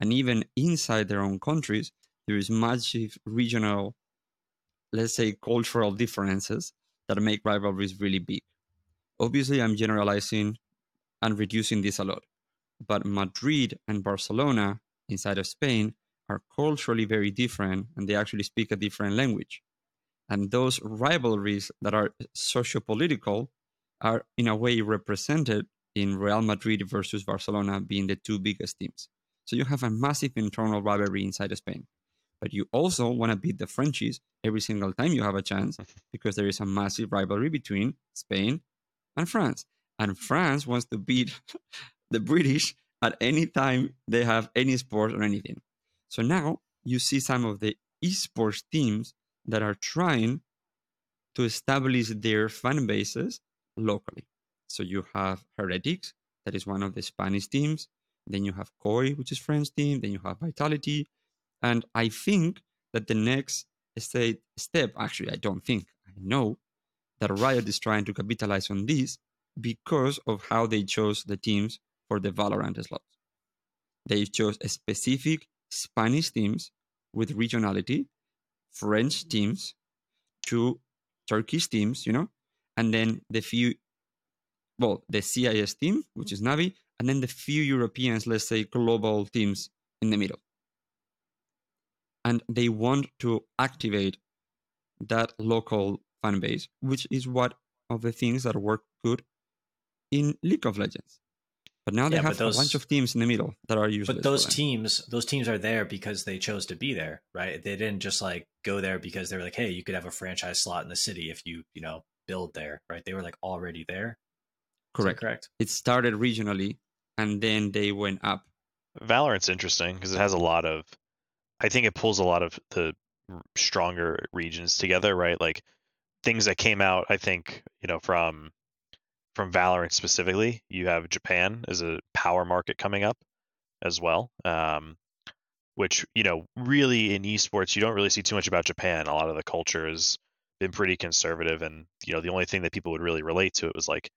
And even inside their own countries, there is massive regional, let's say, cultural differences that make rivalries really big. Obviously, I'm generalizing and reducing this a lot, but Madrid and Barcelona inside of Spain are culturally very different and they actually speak a different language. And those rivalries that are socio-political are in a way represented in Real Madrid versus Barcelona being the two biggest teams. So you have a massive internal rivalry inside Spain. but you also want to beat the Frenchies every single time you have a chance because there is a massive rivalry between Spain and France. And France wants to beat the British at any time they have any sport or anything. So now you see some of the esports teams that are trying to establish their fan bases locally. So you have Heretics, that is one of the Spanish teams. Then you have Koi, which is French team. Then you have Vitality. And I think that the next state step, actually, I don't think, I know that Riot is trying to capitalize on this because of how they chose the teams for the Valorant slots. They chose specific Spanish teams with regionality, French teams, two Turkish teams, you know, and then the few, well, the CIS team, which is Navi, and then the few Europeans, let's say global teams in the middle. And they want to activate that local fan base, which is what of the things that work good in League of Legends. But now they yeah, have those, a bunch of teams in the middle that are useless. But those teams, those teams are there because they chose to be there, right? They didn't just like go there because they were like, "Hey, you could have a franchise slot in the city if you, you know, build there," right? They were like already there. Correct. Correct. It started regionally, and then they went up. Valorant's interesting because it has a lot of. I think it pulls a lot of the stronger regions together, right? Like things that came out. I think you know from from Valorant specifically, you have Japan as a power market coming up as well. Um, which you know, really in esports, you don't really see too much about Japan. A lot of the culture has been pretty conservative, and you know, the only thing that people would really relate to it was like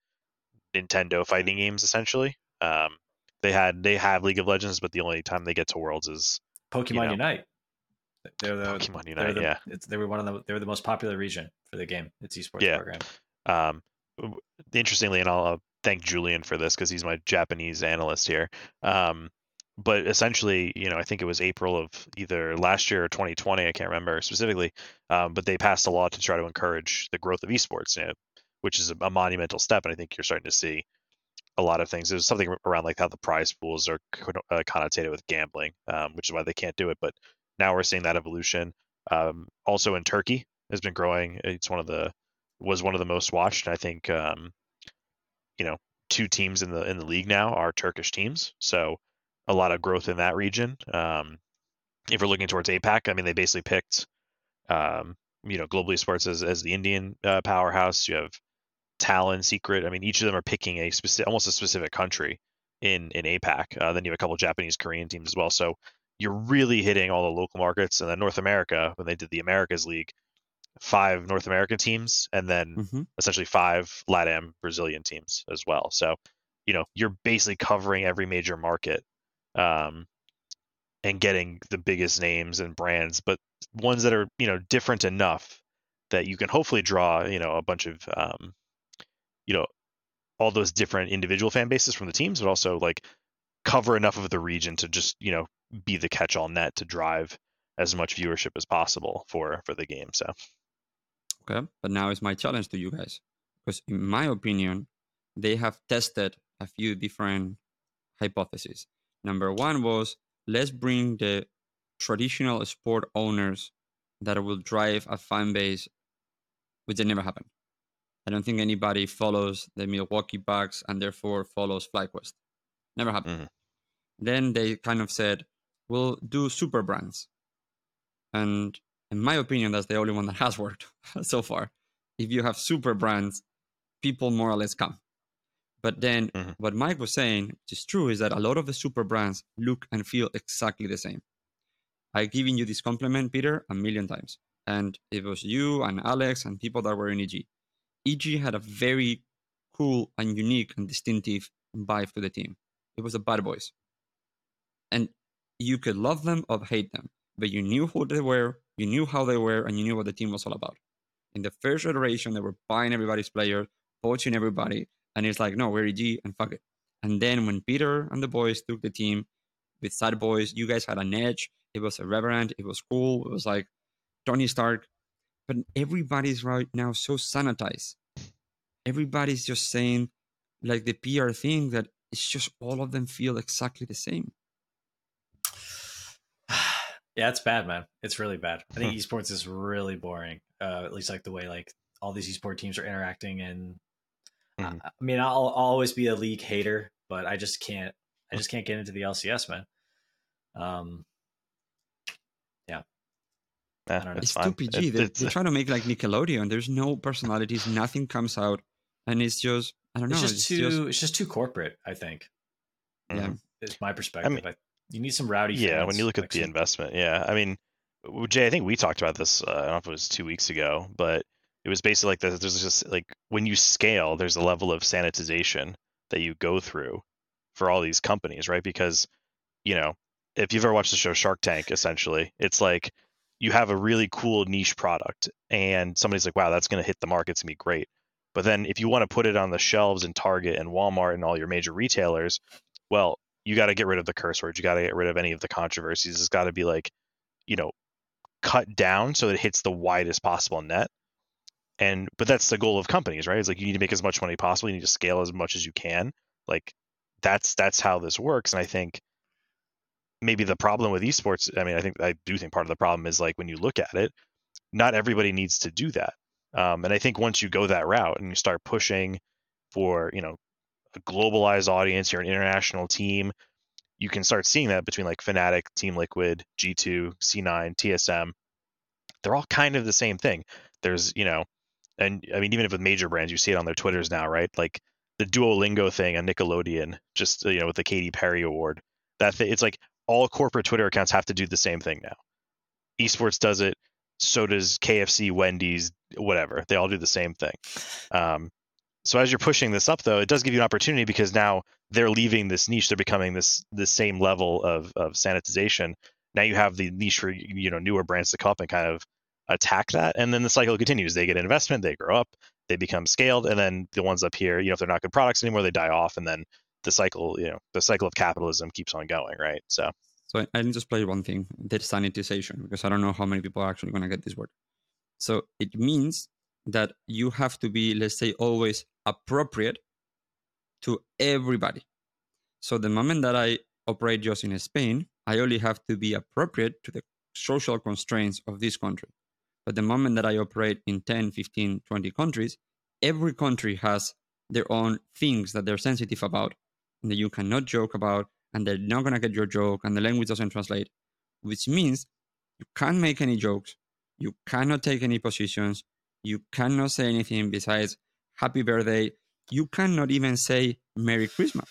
Nintendo fighting games, essentially. Um, they had they have League of Legends, but the only time they get to Worlds is Pokemon you know, Unite. They're the Pokemon Unite. They're the, yeah, they were one of the they were the most popular region for the game. It's esports yeah. program. Um, interestingly, and I'll, I'll thank Julian for this because he's my Japanese analyst here. Um, but essentially, you know, I think it was April of either last year or 2020, I can't remember specifically, um, but they passed a law to try to encourage the growth of esports, you know, which is a, a, monumental step. And I think you're starting to see a lot of things. There's something around like how the prize pools are uh, connotated with gambling, um, which is why they can't do it. But now we're seeing that evolution. Um, also in Turkey has been growing. It's one of the was one of the most watched. I think um, you know two teams in the in the league now are Turkish teams, so a lot of growth in that region. Um, if we're looking towards APAC, I mean they basically picked um, you know Global Esports as as the Indian uh, powerhouse. You have Talon, Secret. I mean each of them are picking a specific almost a specific country in in APAC. Uh, then you have a couple Japanese, Korean teams as well. So you're really hitting all the local markets. And then North America, when they did the Americas League, five North American teams and then mm-hmm. essentially five LATAM Brazilian teams as well. So, you know, you're basically covering every major market um, and getting the biggest names and brands, but ones that are, you know, different enough that you can hopefully draw, you know, a bunch of, um, you know, all those different individual fan bases from the teams, but also like cover enough of the region to just, you know, be the catch all net to drive as much viewership as possible for for the game. So Okay, but now is my challenge to you guys because, in my opinion, they have tested a few different hypotheses. Number one was let's bring the traditional sport owners that will drive a fan base, which had never happened. I don't think anybody follows the Milwaukee Bucks and therefore follows FlyQuest. Never happened. Mm-hmm. Then they kind of said, we'll do super brands. And in my opinion, that's the only one that has worked so far. If you have super brands, people more or less come. But then mm-hmm. what Mike was saying, which is true, is that a lot of the super brands look and feel exactly the same. I've given you this compliment, Peter, a million times. And it was you and Alex and people that were in EG. EG had a very cool and unique and distinctive vibe to the team. It was the bad boys. And you could love them or hate them, but you knew who they were, you knew how they were, and you knew what the team was all about. In the first iteration, they were buying everybody's player, poaching everybody, and it's like, no, we're EG and fuck it. And then when Peter and the boys took the team with Sad Boys, you guys had an edge. It was irreverent. It was cool. It was like Tony Stark. But everybody's right now so sanitized. Everybody's just saying like the PR thing that it's just all of them feel exactly the same. Yeah, it's bad, man. It's really bad. I think esports is really boring. Uh, at least like the way like all these esports teams are interacting, and mm-hmm. I, I, mean, I'll, I'll, always be a league hater, but I just can't. I just can't get into the LCS, man. Um, yeah. yeah it's too PG. It, they, are trying to make like Nickelodeon. There's no personalities. Nothing comes out, and it's just I don't know. It's just it's too. Just... It's just too corporate. I think. Yeah, it's my perspective. I mean, you need some rowdy. Yeah, when you look at the investment, yeah. I mean, Jay, I think we talked about this. Uh, I don't know if it was two weeks ago, but it was basically like this, there's just like when you scale, there's a level of sanitization that you go through for all these companies, right? Because you know, if you've ever watched the show Shark Tank, essentially, it's like you have a really cool niche product, and somebody's like, "Wow, that's going to hit the market. It's going to be great." But then if you want to put it on the shelves in Target and Walmart and all your major retailers, well, you got to get rid of the curse words. You got to get rid of any of the controversies. It's got to be like, you know, cut down so it hits the widest possible net. And but that's the goal of companies, right? It's like you need to make as much money possible. You need to scale as much as you can. Like that's that's how this works. And I think maybe the problem with esports, I mean, I think I do think part of the problem is like when you look at it, not everybody needs to do that. Um, and I think once you go that route and you start pushing for, you know, a globalized audience, you're an international team, you can start seeing that between like Fnatic, Team Liquid, G2, C9, TSM. They're all kind of the same thing. There's, you know, and I mean, even if with major brands, you see it on their Twitters now, right? Like the Duolingo thing on Nickelodeon, just, you know, with the Katy Perry award. That th- it's like all corporate Twitter accounts have to do the same thing now. Esports does it. So does KFC, Wendy's, whatever. They all do the same thing. Um, so as you're pushing this up, though, it does give you an opportunity because now they're leaving this niche. They're becoming this the same level of of sanitization. Now you have the niche for you know newer brands to come up and kind of attack that, and then the cycle continues. They get investment, they grow up, they become scaled, and then the ones up here, you know, if they're not good products anymore, they die off, and then the cycle, you know, the cycle of capitalism keeps on going, right? So. So I need just play one thing, the sanitization, because I don't know how many people are actually going to get this word. So it means that you have to be, let's say, always appropriate to everybody. So the moment that I operate just in Spain, I only have to be appropriate to the social constraints of this country. But the moment that I operate in 10, 15, 20 countries, every country has their own things that they're sensitive about and that you cannot joke about and they're not going to get your joke and the language doesn't translate, which means you can't make any jokes, you cannot take any positions, you cannot say anything besides happy birthday. You cannot even say Merry Christmas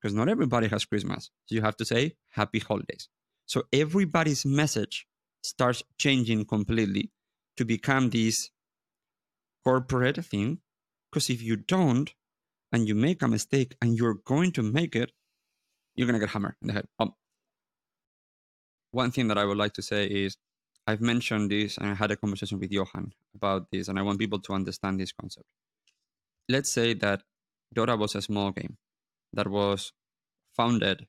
because not everybody has Christmas. So you have to say happy holidays. So everybody's message starts changing completely to become this corporate thing. Because if you don't, and you make a mistake and you're going to make it, you're going to get hammered in the head. Um, one thing that I would like to say is I've mentioned this and I had a conversation with Johan about this, and I want people to understand this concept. Let's say that Dota was a small game that was founded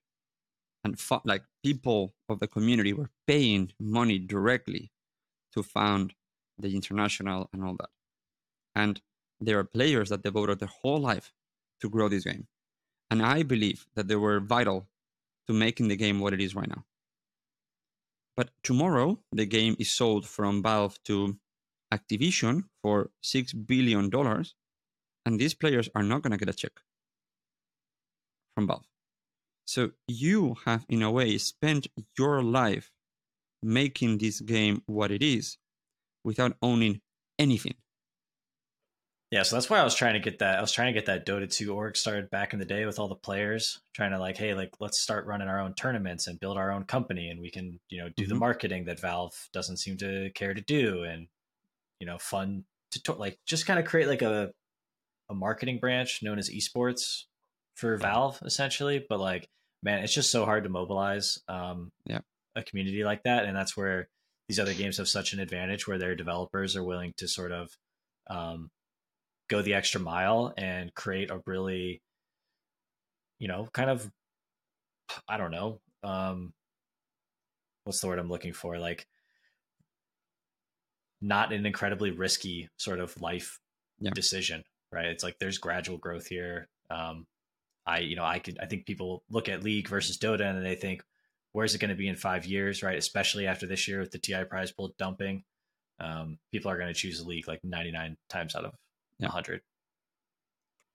and like people of the community were paying money directly to found the international and all that. And there are players that devoted their whole life to grow this game. And I believe that they were vital to making the game what it is right now. But tomorrow, the game is sold from Valve to Activision for $6 billion, and these players are not going to get a check from Valve. So you have, in a way, spent your life making this game what it is without owning anything. Yeah, so that's why I was trying to get that. I was trying to get that Dota 2 org started back in the day with all the players, trying to like, hey, like let's start running our own tournaments and build our own company, and we can, you know, do mm-hmm. the marketing that Valve doesn't seem to care to do, and you know, fun to, to like just kind of create like a a marketing branch known as esports for Valve, essentially. But like, man, it's just so hard to mobilize um, yeah. a community like that, and that's where these other games have such an advantage, where their developers are willing to sort of um, go the extra mile and create a really you know kind of i don't know um what's the word i'm looking for like not an incredibly risky sort of life yeah. decision right it's like there's gradual growth here um i you know i could i think people look at league versus dota and they think where's it going to be in five years, right? Especially after this year with the TI prize pool dumping, um, people are going to choose league like 99 times out of yeah. 100.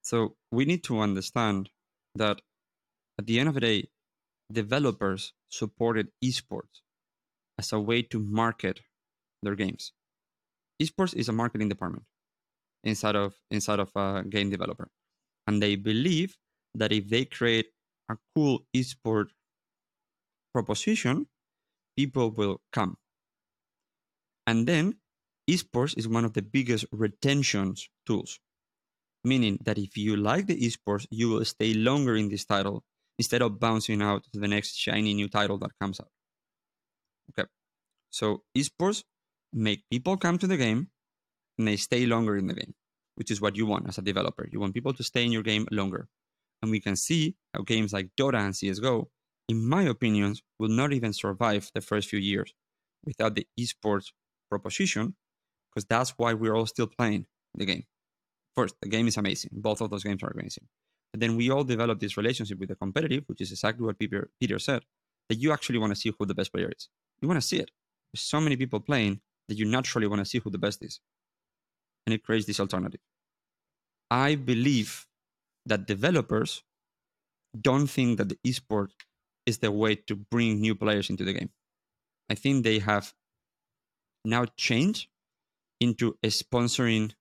So we need to understand that at the end of the day, developers supported esports as a way to market their games. Esports is a marketing department inside of inside of a game developer, and they believe that if they create a cool esport proposition, people will come. And then esports is one of the biggest retention tools, meaning that if you like the esports, you will stay longer in this title instead of bouncing out to the next shiny new title that comes out. Okay. So esports make people come to the game and they stay longer in the game, which is what you want as a developer. You want people to stay in your game longer. And we can see how games like Dota and CSGO, in my opinion, will not even survive the first few years without the esports proposition, because that's why we're all still playing the game. First, the game is amazing. Both of those games are amazing. And then we all develop this relationship with the competitive, which is exactly what Peter, Peter said, that you actually want to see who the best player is. You want to see it. There's so many people playing that you naturally want to see who the best is. And it creates this alternative. I believe that developers don't think that the esport is the way to bring new players into the game. I think they have now changed into sponsoring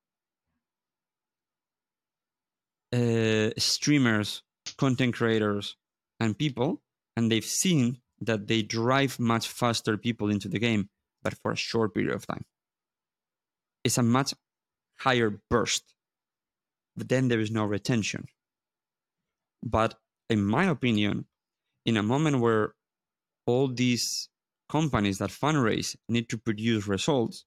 uh, streamers, content creators, and people, and they've seen that they drive much faster people into the game, but for a short period of time. It's a much higher burst, but then there is no retention. But in my opinion, in a moment where all these companies that fundraise need to produce results,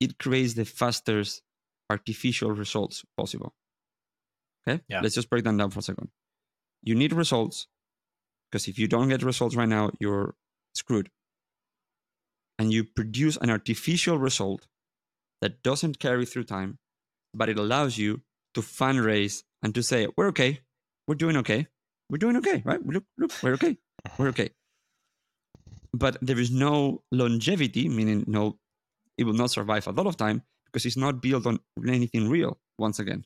it creates the fastest artificial results possible. Okay? Yeah. Let's just break that down for a second. You need results because if you don't get results right now, you're screwed. And you produce an artificial result that doesn't carry through time, but it allows you to fundraise and to say, we're okay. We're doing okay. We're doing okay, right? Look, look, we're okay. We're okay. But there is no longevity, meaning no, it will not survive a lot of time because it's not built on anything real once again.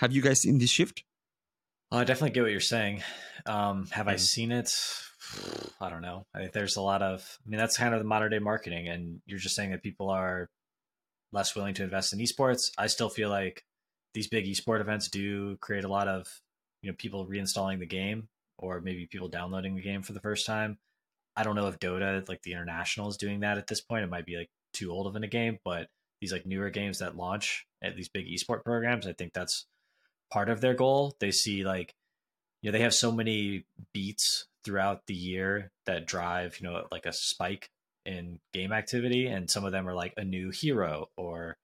Have you guys seen this shift? I definitely get what you're saying. Um, have I seen it? I don't know. I think there's a lot of. I mean, that's kind of the modern day marketing, and you're just saying that people are less willing to invest in esports. I still feel like these big esport events do create a lot of you know people reinstalling the game or maybe people downloading the game for the first time. I don't know if Dota, like the international, is doing that at this point. It might be like too old of in a game, but these like newer games that launch at these big esport programs, I think that's part of their goal. They see like, you know, they have so many beats throughout the year that drive, you know, like a spike in game activity, and some of them are like a new hero or,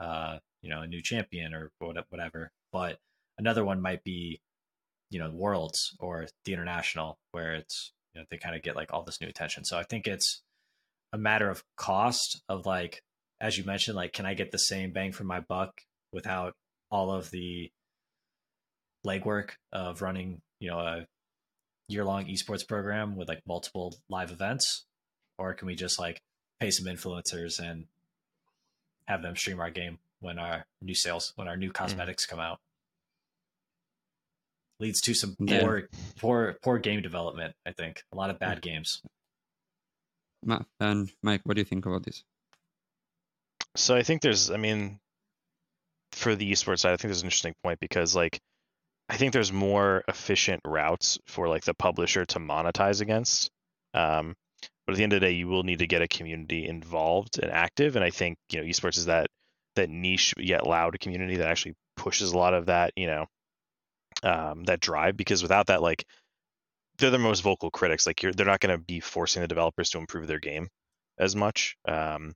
uh, you know, a new champion or whatever. But another one might be, you know, Worlds or the International, where it's you know they kind of get like all this new attention. So I think it's a matter of cost of like, as you mentioned, like, can I get the same bang for my buck without all of the legwork of running, you know, a year long esports program with like multiple live events? Or can we just like pay some influencers and have them stream our game when our new sales, when our new mm. cosmetics mm. come out? Leads to some yeah. poor, poor, poor game development. I think a lot of bad games. Matt and Mike, what do you think about this? So I think there's, I mean, for the esports side, I think there's an interesting point because like I think there's more efficient routes for like the publisher to monetize against. Um, but at the end of the day, you will need to get a community involved and active. And I think you know esports is that that niche yet loud community that actually pushes a lot of that you know um, that drive. Because without that, like they're the most vocal critics. Like you're, they're not going to be forcing the developers to improve their game as much. Um,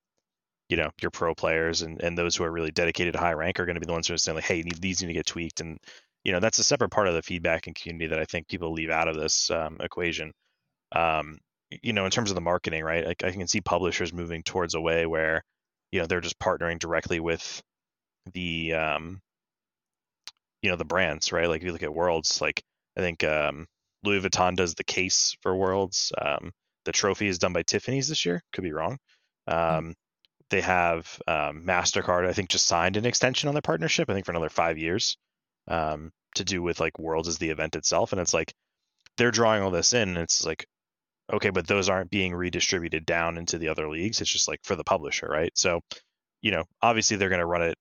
you know, your pro players and, and those who are really dedicated to high rank are going to be the ones who are saying like, hey, these need to get tweaked and you know that's a separate part of the feedback and community that I think people leave out of this um, equation. Um, you know, in terms of the marketing, right? Like I can see publishers moving towards a way where you know they're just partnering directly with the um, you know the brands, right? Like if you look at Worlds, like I think um, Louis Vuitton does the case for Worlds. Um, the trophy is done by Tiffany's this year. Could be wrong. Hmm. Um, they have um, Mastercard. I think just signed an extension on their partnership. I think for another five years um, to do with like Worlds as the event itself. And it's like they're drawing all this in, and it's like okay, but those aren't being redistributed down into the other leagues. It's just like for the publisher, right? So, you know, obviously they're going to run it,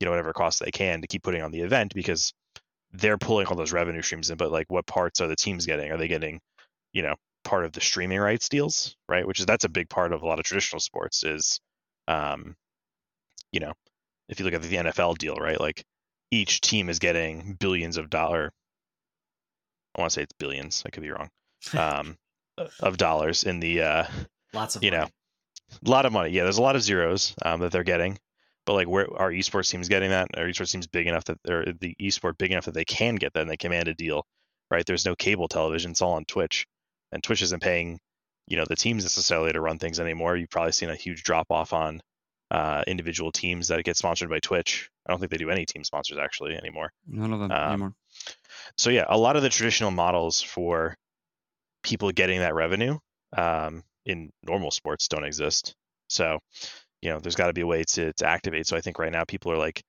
you know, whatever cost they can to keep putting on the event because they're pulling all those revenue streams in. But like, what parts are the teams getting? Are they getting, you know, part of the streaming rights deals, right? Which is that's a big part of a lot of traditional sports is, um, you know, if you look at the NFL deal, right? Like each team is getting billions of dollar. I want to say it's billions. I could be wrong. Um, of dollars in the uh, lots of you money. know, a lot of money. Yeah, there's a lot of zeros um, that they're getting. But like, where our esports team's getting that? Our esports team's big enough that they're the esport big enough that they can get that and they command a deal, right? There's no cable television; it's all on Twitch, and Twitch isn't paying, you know, the teams necessarily to run things anymore. You've probably seen a huge drop off on uh, individual teams that get sponsored by Twitch. I don't think they do any team sponsors actually anymore. None of them Um, anymore. So yeah, a lot of the traditional models for people getting that revenue um, in normal sports don't exist. So, you know, there's got to be a way to to activate. So I think right now people are like,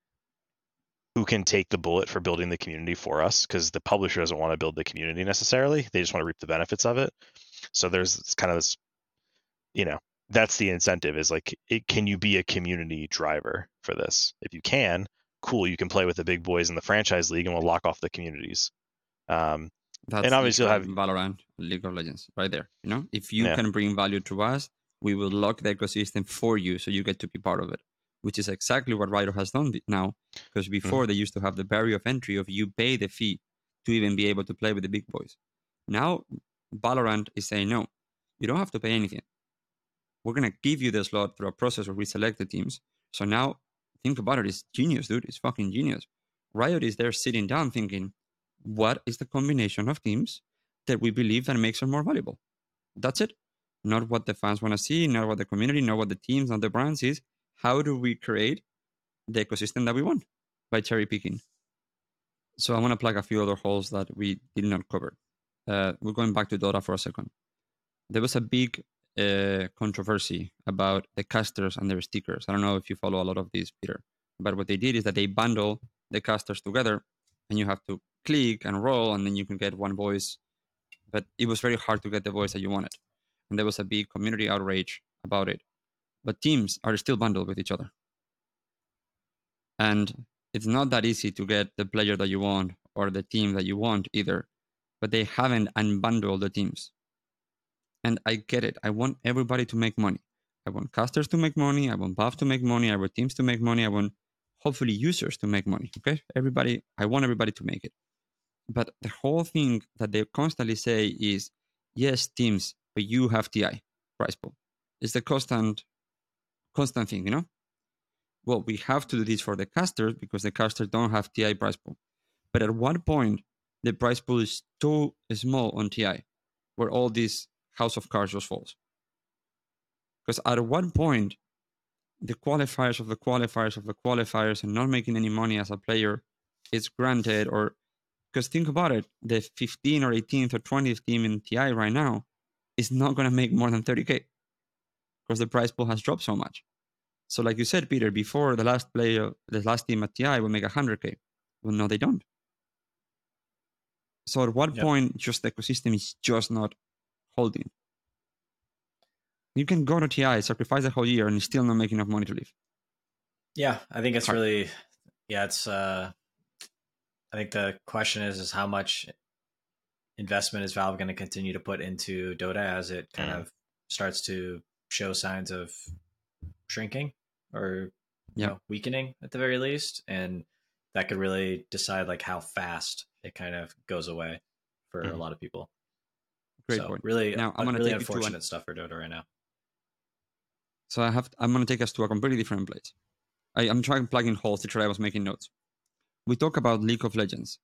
who can take the bullet for building the community for us? Because the publisher doesn't want to build the community necessarily; they just want to reap the benefits of it. So there's this kind of this, you know, that's the incentive is like, it, can you be a community driver for this? If you can, cool, you can play with the big boys in the franchise league, and we'll lock off the communities. Um, That's obviously you'll have Valorant, League of Legends, right there. You know, if you Yeah. can bring value to us, we will lock the ecosystem for you, so you get to be part of it. Which is exactly what Riot has done now, because Mm-hmm. before they used to have the barrier of entry of you pay the fee to even be able to play with the big boys. Now, Valorant is saying no, you don't have to pay anything. We're gonna give you the slot through a process where we select the teams. So now, think about it. It's genius, dude. It's fucking genius. Riot is there sitting down thinking, what is the combination of teams that we believe that makes us more valuable? That's it. Not what the fans want to see, not what the community, not what the teams, not the brands is. How do we create the ecosystem that we want by cherry picking? So I want to plug a few other holes that we did not cover. Uh, we're going back to Dota for a second. There was a big uh, controversy about the casters and their stickers. I don't know if you follow a lot of these, Peter. But what they did is that they bundle the casters together and you have to click and roll and then you can get one voice but it was very hard to get the voice that you wanted and there was a big community outrage about it. But teams are still bundled with each other. And it's not that easy to get the player that you want or the team that you want either but they haven't unbundled the teams. And i get it. I want everybody to make money. I want casters to make money. I want buff to make money. I want teams to make money. I want hopefully users to make money okay? Everybody i want everybody to make it. But the whole thing that they constantly say is yes teams but you have ti prize pool. It's the constant constant thing you know? Well we have to do this for the casters because the casters don't have ti prize pool. But at one point the prize pool is too small on ti where all this house of cards just falls. Because at one point the qualifiers of the qualifiers of the qualifiers and not making any money as a player is granted or because think about it the 15th or 18th or 20th team in ti right now is not going to make more than 30k because the prize pool has dropped so much. So like you said peter before the last player the last team at ti will make 100k well no they don't. So at what Yep. point just the ecosystem is just not holding? You can go to ti sacrifice the whole year and still not make enough money to live Yeah, I think it's Hard. really yeah, it's uh I think the question is is how much investment is Valve going to continue to put into Dota as it kind Mm. of starts to show signs of shrinking or you know, weakening at the very least and that could really decide like how fast it kind of goes away for a Mhm. lot of people. great so point really Now, I'm gonna really take you to an- unfortunate stuff for Dota right now. So I have I'm gonna take us to a completely different place. I, I'm trying plugging holes to try I was making notes. We talk about League of Legends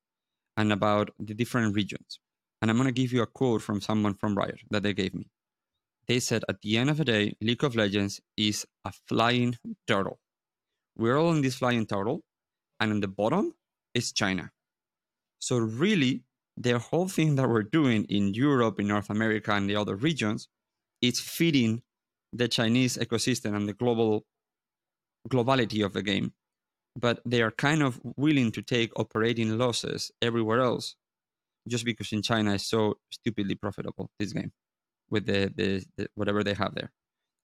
and about the different regions. And I'm gonna give you a quote from someone from Riot that they gave me. They said at the end of the day, League of Legends is a flying turtle. We're all in this flying turtle, and on the bottom is China. So really, the whole thing that we're doing in Europe, in North America, and the other regions is feeding the Chinese ecosystem and the global globality of the game. But they are kind of willing to take operating losses everywhere else just because in China is so stupidly profitable, this game, with the, the, the whatever they have there.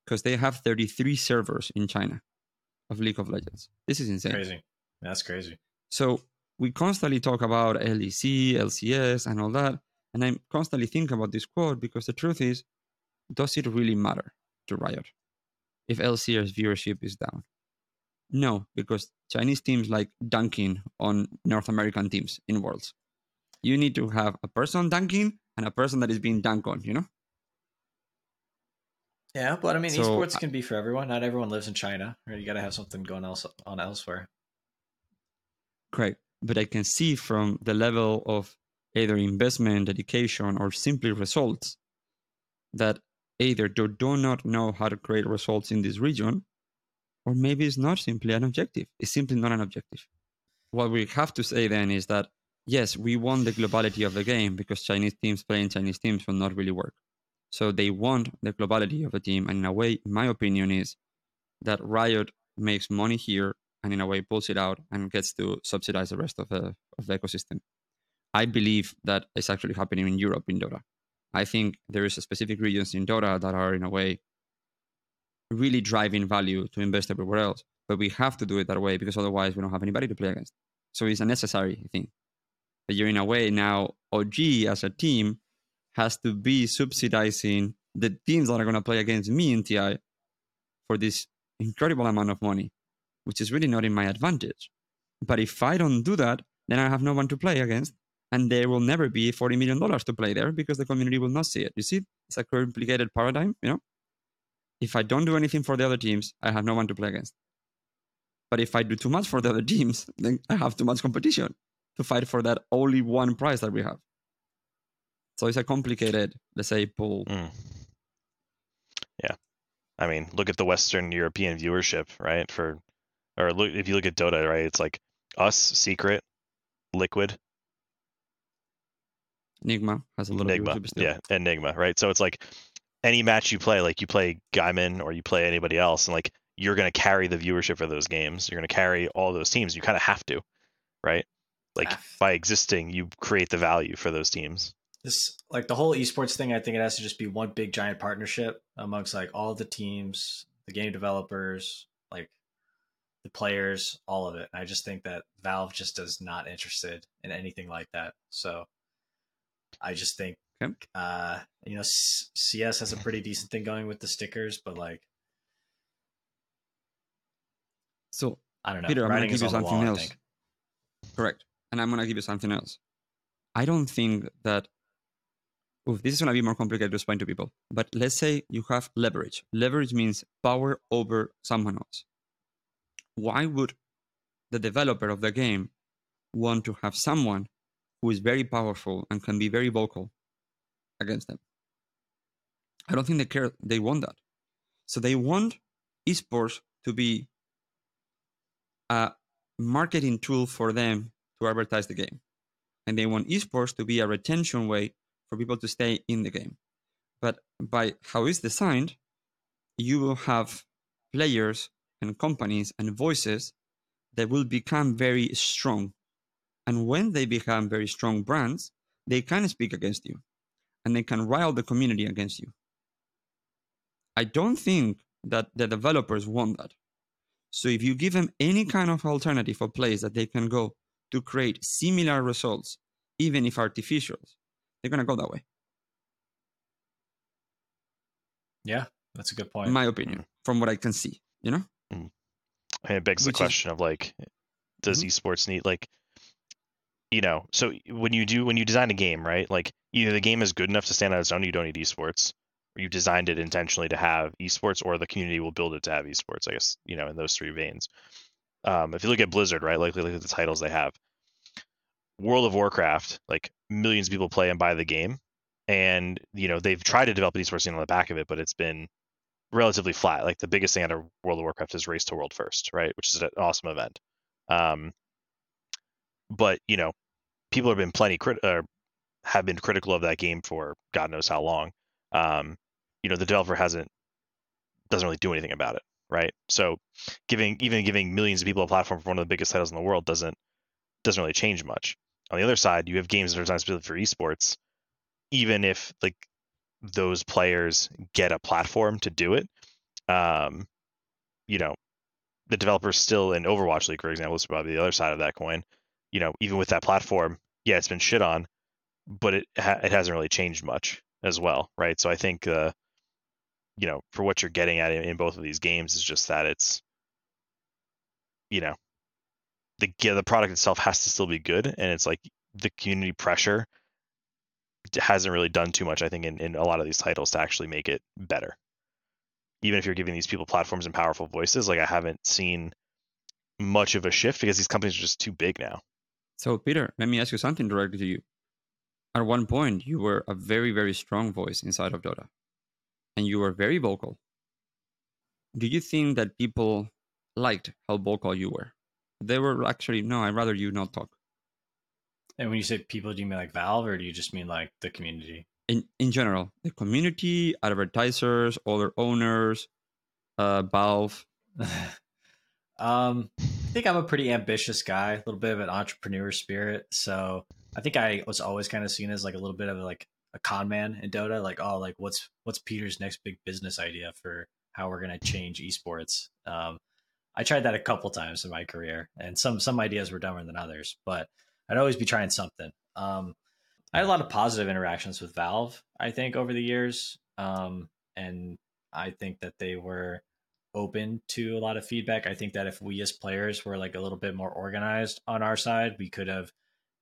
Because they have 33 servers in China of League of Legends. This is insane. Crazy. That's crazy. So we constantly talk about LEC, LCS, and all that. And I'm constantly think about this quote because the truth is, does it really matter to Riot if LCS viewership is down? No, because Chinese teams like dunking on North American teams in Worlds. You need to have a person dunking and a person that is being dunked on, you know? Yeah, but I mean, so, esports can be for everyone. Not everyone lives in China, or you got to have something going else on elsewhere. Correct but I can see from the level of either investment, dedication, or simply results that either they do not know how to create results in this region, or maybe it's not simply an objective. It's simply not an objective. What we have to say then is that yes, we want the globality of the game because Chinese teams playing Chinese teams will not really work. So they want the globality of a team. And in a way, my opinion is that Riot makes money here and in a way pulls it out and gets to subsidize the rest of the, of the ecosystem. I believe that is actually happening in Europe in Dota. I think there is a specific regions in Dota that are in a way really driving value to invest everywhere else. But we have to do it that way because otherwise we don't have anybody to play against. So it's a necessary thing. But you're in a way now OG as a team has to be subsidizing the teams that are going to play against me in TI for this incredible amount of money which is really not in my advantage. But if I don't do that, then I have no one to play against, and there will never be $40 million to play there because the community will not see it. You see, it's a complicated paradigm, you know? If I don't do anything for the other teams, I have no one to play against. But if I do too much for the other teams, then I have too much competition to fight for that only one prize that we have. So it's a complicated, let's say, pull. Mm. Yeah. I mean, look at the Western European viewership, right? For or look if you look at Dota, right? It's like us, Secret, Liquid, Enigma has a little Enigma, yeah, Enigma, right? So it's like any match you play, like you play Gaimin or you play anybody else, and like you're going to carry the viewership for those games. You're going to carry all those teams. You kind of have to, right? Like by existing, you create the value for those teams. This like the whole esports thing. I think it has to just be one big giant partnership amongst like all the teams, the game developers, like the players, all of it. And I just think that Valve just does not interested in anything like that. So I just think, okay. uh, you know, CS has a pretty decent thing going with the stickers, but like, so I don't know. Peter, I'm going to give you something wall, else. Correct. And I'm going to give you something else. I don't think that. Oof, this is going to be more complicated to explain to people. But let's say you have leverage. Leverage means power over someone else why would the developer of the game want to have someone who is very powerful and can be very vocal against them? I don't think they care. They want that. So they want esports to be a marketing tool for them to advertise the game. And they want esports to be a retention way for people to stay in the game. But by how it's designed, you will have players and companies and voices that will become very strong. And when they become very strong brands, they can speak against you and they can rile the community against you. I don't think that the developers want that. So if you give them any kind of alternative or place that they can go to create similar results, even if artificial, they're going to go that way. Yeah, that's a good point. In my opinion, from what I can see, you know? Mm. And it begs Which the question is... of like, does mm-hmm. esports need like, you know, so when you do when you design a game, right? Like either the game is good enough to stand on its own, you don't need esports, or you designed it intentionally to have esports, or the community will build it to have esports. I guess you know in those three veins. Um, if you look at Blizzard, right, like look at the titles they have. World of Warcraft, like millions of people play and buy the game, and you know they've tried to develop an esports scene on the back of it, but it's been relatively flat. Like the biggest thing out of World of Warcraft is Race to World First, right? Which is an awesome event. Um, but you know, people have been plenty crit- have been critical of that game for God knows how long. Um, you know, the developer hasn't doesn't really do anything about it, right? So, giving even giving millions of people a platform for one of the biggest titles in the world doesn't doesn't really change much. On the other side, you have games that are designed specifically for esports. Even if like those players get a platform to do it, um, you know, the developers still in Overwatch League, for example, is probably the other side of that coin. You know, even with that platform, yeah, it's been shit on, but it ha- it hasn't really changed much as well, right? So I think, uh, you know, for what you're getting at in, both of these games is just that it's, you know, the the product itself has to still be good, and it's like the community pressure hasn't really done too much. I think in, in a lot of these titles to actually make it better even if you're giving these people platforms and powerful voices, like I haven't seen much of a shift because these companies are just too big now. So, Peter, let me ask you something directly to you. At one point, you were a very, very strong voice inside of Dota, and you were very vocal. Do you think that people liked how vocal you were? They were actually, no, I'd rather you not talk. And when you say people, do you mean like Valve or do you just mean like the community? in, in general, the community, advertisers, other owners, uh, Valve? um, I think I'm a pretty ambitious guy, a little bit of an entrepreneur spirit. So I think I was always kind of seen as like a little bit of like a con man in Dota. Like, oh, like what's what's Peter's next big business idea for how we're gonna change esports? Um, I tried that a couple times in my career, and some some ideas were dumber than others, but I'd always be trying something. Um, I had a lot of positive interactions with Valve, I think, over the years. Um, and I think that they were open to a lot of feedback. I think that if we as players were like a little bit more organized on our side, we could have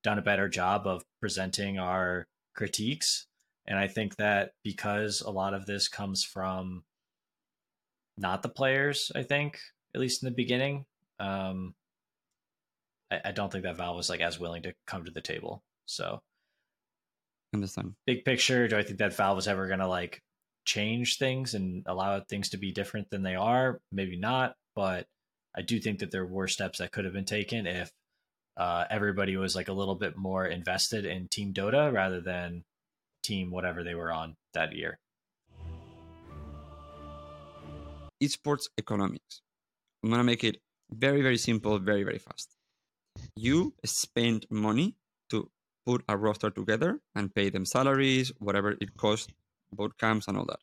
done a better job of presenting our critiques. And I think that because a lot of this comes from not the players, I think, at least in the beginning, um, I, I don't think that Valve was like as willing to come to the table. So understand. Big picture, do I think that Valve was ever going to like change things and allow things to be different than they are? Maybe not, but I do think that there were steps that could have been taken if uh, everybody was like a little bit more invested in Team Dota rather than Team whatever they were on that year. Esports economics. I'm gonna make it very, very simple, very, very fast. You spend money to put a roster together and pay them salaries, whatever it costs, boot camps and all that.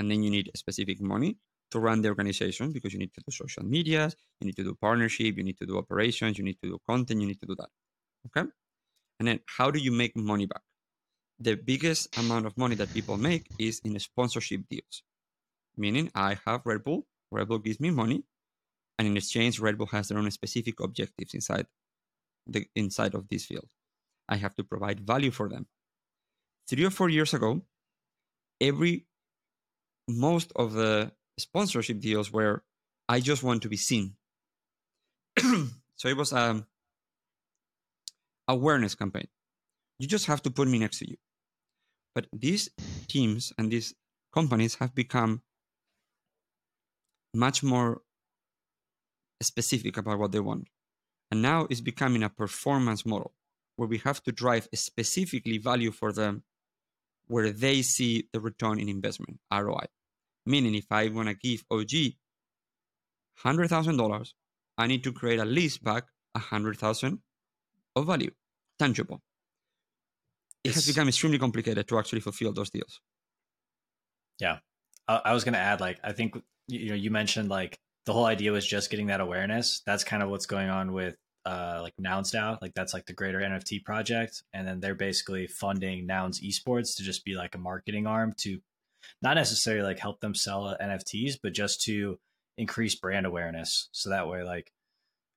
And then you need specific money to run the organization because you need to do social media, you need to do partnership, you need to do operations, you need to do content, you need to do that. Okay? And then how do you make money back? The biggest amount of money that people make is in sponsorship deals. Meaning I have Red Bull, Red Bull gives me money, and in exchange, Red Bull has their own specific objectives inside the inside of this field. I have to provide value for them. Three or four years ago, every most of the sponsorship deals where I just want to be seen. so it was a awareness campaign. You just have to put me next to you. But these teams and these companies have become much more specific about what they want. And now it's becoming a performance model where we have to drive specifically value for them where they see the return in investment, ROI. Meaning, if I want to give OG $100,000, I need to create at least back 100,000 of value, tangible. It has become extremely complicated to actually fulfill those deals. Yeah. I, I was going to add, like, I think, you know, you mentioned like the whole idea was just getting that awareness. That's kind of what's going on with uh, like Nouns now, like that's like the greater NFT project, and then they're basically funding Nouns Esports to just be like a marketing arm to not necessarily like help them sell NFTs, but just to increase brand awareness. So that way, like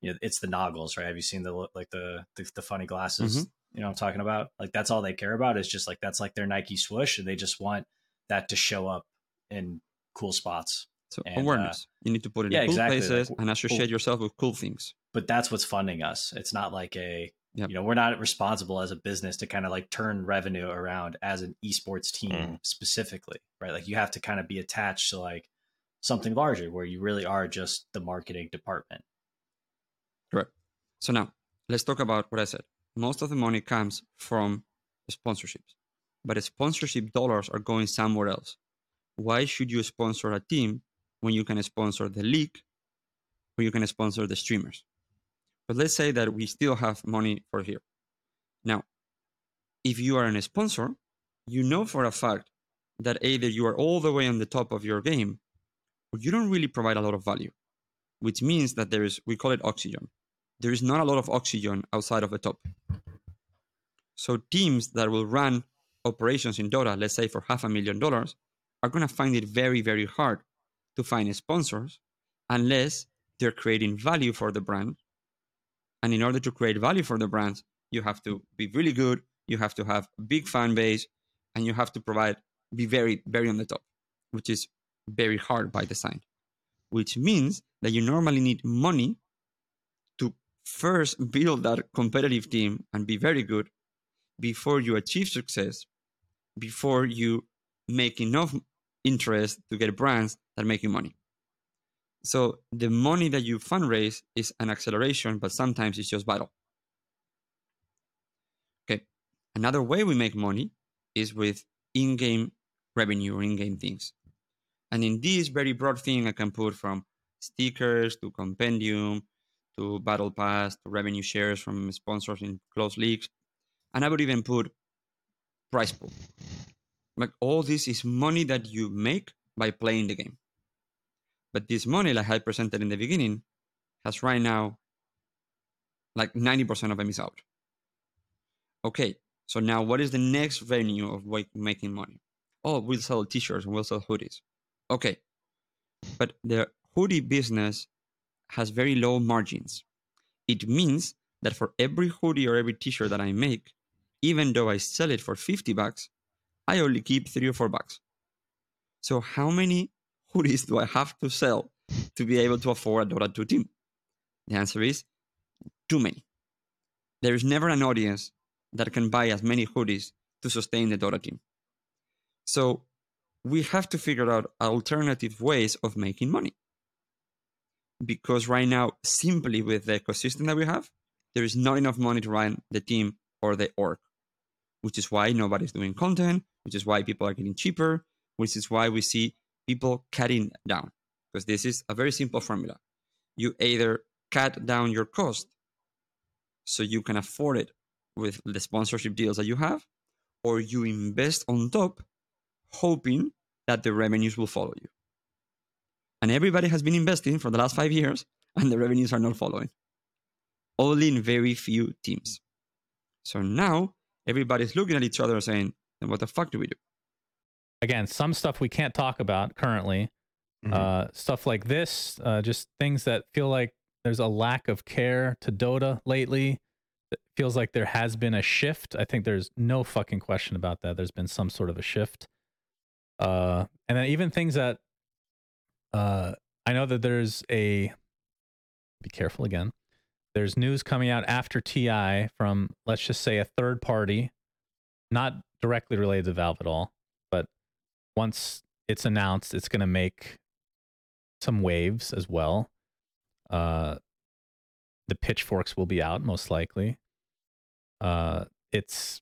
you know, it's the Noggles, right? Have you seen the like the the, the funny glasses? Mm-hmm. You know, I'm talking about like that's all they care about is just like that's like their Nike swoosh, and they just want that to show up in cool spots. So and, awareness. Uh, you need to put it yeah, in cool exactly. places like, and associate cool. yourself with cool things but that's what's funding us. It's not like a yep. you know we're not responsible as a business to kind of like turn revenue around as an esports team mm. specifically, right? Like you have to kind of be attached to like something larger where you really are just the marketing department. Correct. So now let's talk about what I said. Most of the money comes from sponsorships. But the sponsorship dollars are going somewhere else. Why should you sponsor a team when you can sponsor the league, when you can sponsor the streamers? But let's say that we still have money for here. Now, if you are a sponsor, you know for a fact that either you are all the way on the top of your game or you don't really provide a lot of value, which means that there is, we call it oxygen. There is not a lot of oxygen outside of the top. So teams that will run operations in Dota, let's say for half a million dollars, are going to find it very, very hard to find sponsors unless they're creating value for the brand. And in order to create value for the brands, you have to be really good, you have to have a big fan base, and you have to provide, be very, very on the top, which is very hard by design, which means that you normally need money to first build that competitive team and be very good before you achieve success, before you make enough interest to get brands that are making money. So the money that you fundraise is an acceleration, but sometimes it's just battle. Okay. Another way we make money is with in-game revenue or in-game things. And in this very broad thing, I can put from stickers to compendium to battle pass to revenue shares from sponsors in close leagues. And I would even put prize pool. Like all this is money that you make by playing the game. But this money, like I presented in the beginning, has right now like 90% of them is out. Okay, so now what is the next venue of making money? Oh, we'll sell t-shirts and we'll sell hoodies. Okay, but the hoodie business has very low margins. It means that for every hoodie or every t-shirt that I make, even though I sell it for 50 bucks, I only keep three or four bucks. So how many hoodies do I have to sell to be able to afford a Dota 2 team? The answer is too many. There is never an audience that can buy as many hoodies to sustain the Dota team. So we have to figure out alternative ways of making money. Because right now, simply with the ecosystem that we have, there is not enough money to run the team or the org, which is why nobody's doing content, which is why people are getting cheaper, which is why we see people cutting down. Because this is a very simple formula. You either cut down your cost so you can afford it with the sponsorship deals that you have, or you invest on top, hoping that the revenues will follow you. And everybody has been investing for the last five years, and the revenues are not following. Only in very few teams. So now everybody's looking at each other saying, then what the fuck do we do? Again, some stuff we can't talk about currently. Mm-hmm. Uh, stuff like this, uh, just things that feel like there's a lack of care to Dota lately. It feels like there has been a shift. I think there's no fucking question about that. There's been some sort of a shift. Uh, and then even things that uh, I know that there's a be careful again. There's news coming out after TI from let's just say a third party, not directly related to Valve at all, once it's announced, it's going to make some waves as well. Uh, the pitchforks will be out most likely. Uh, it's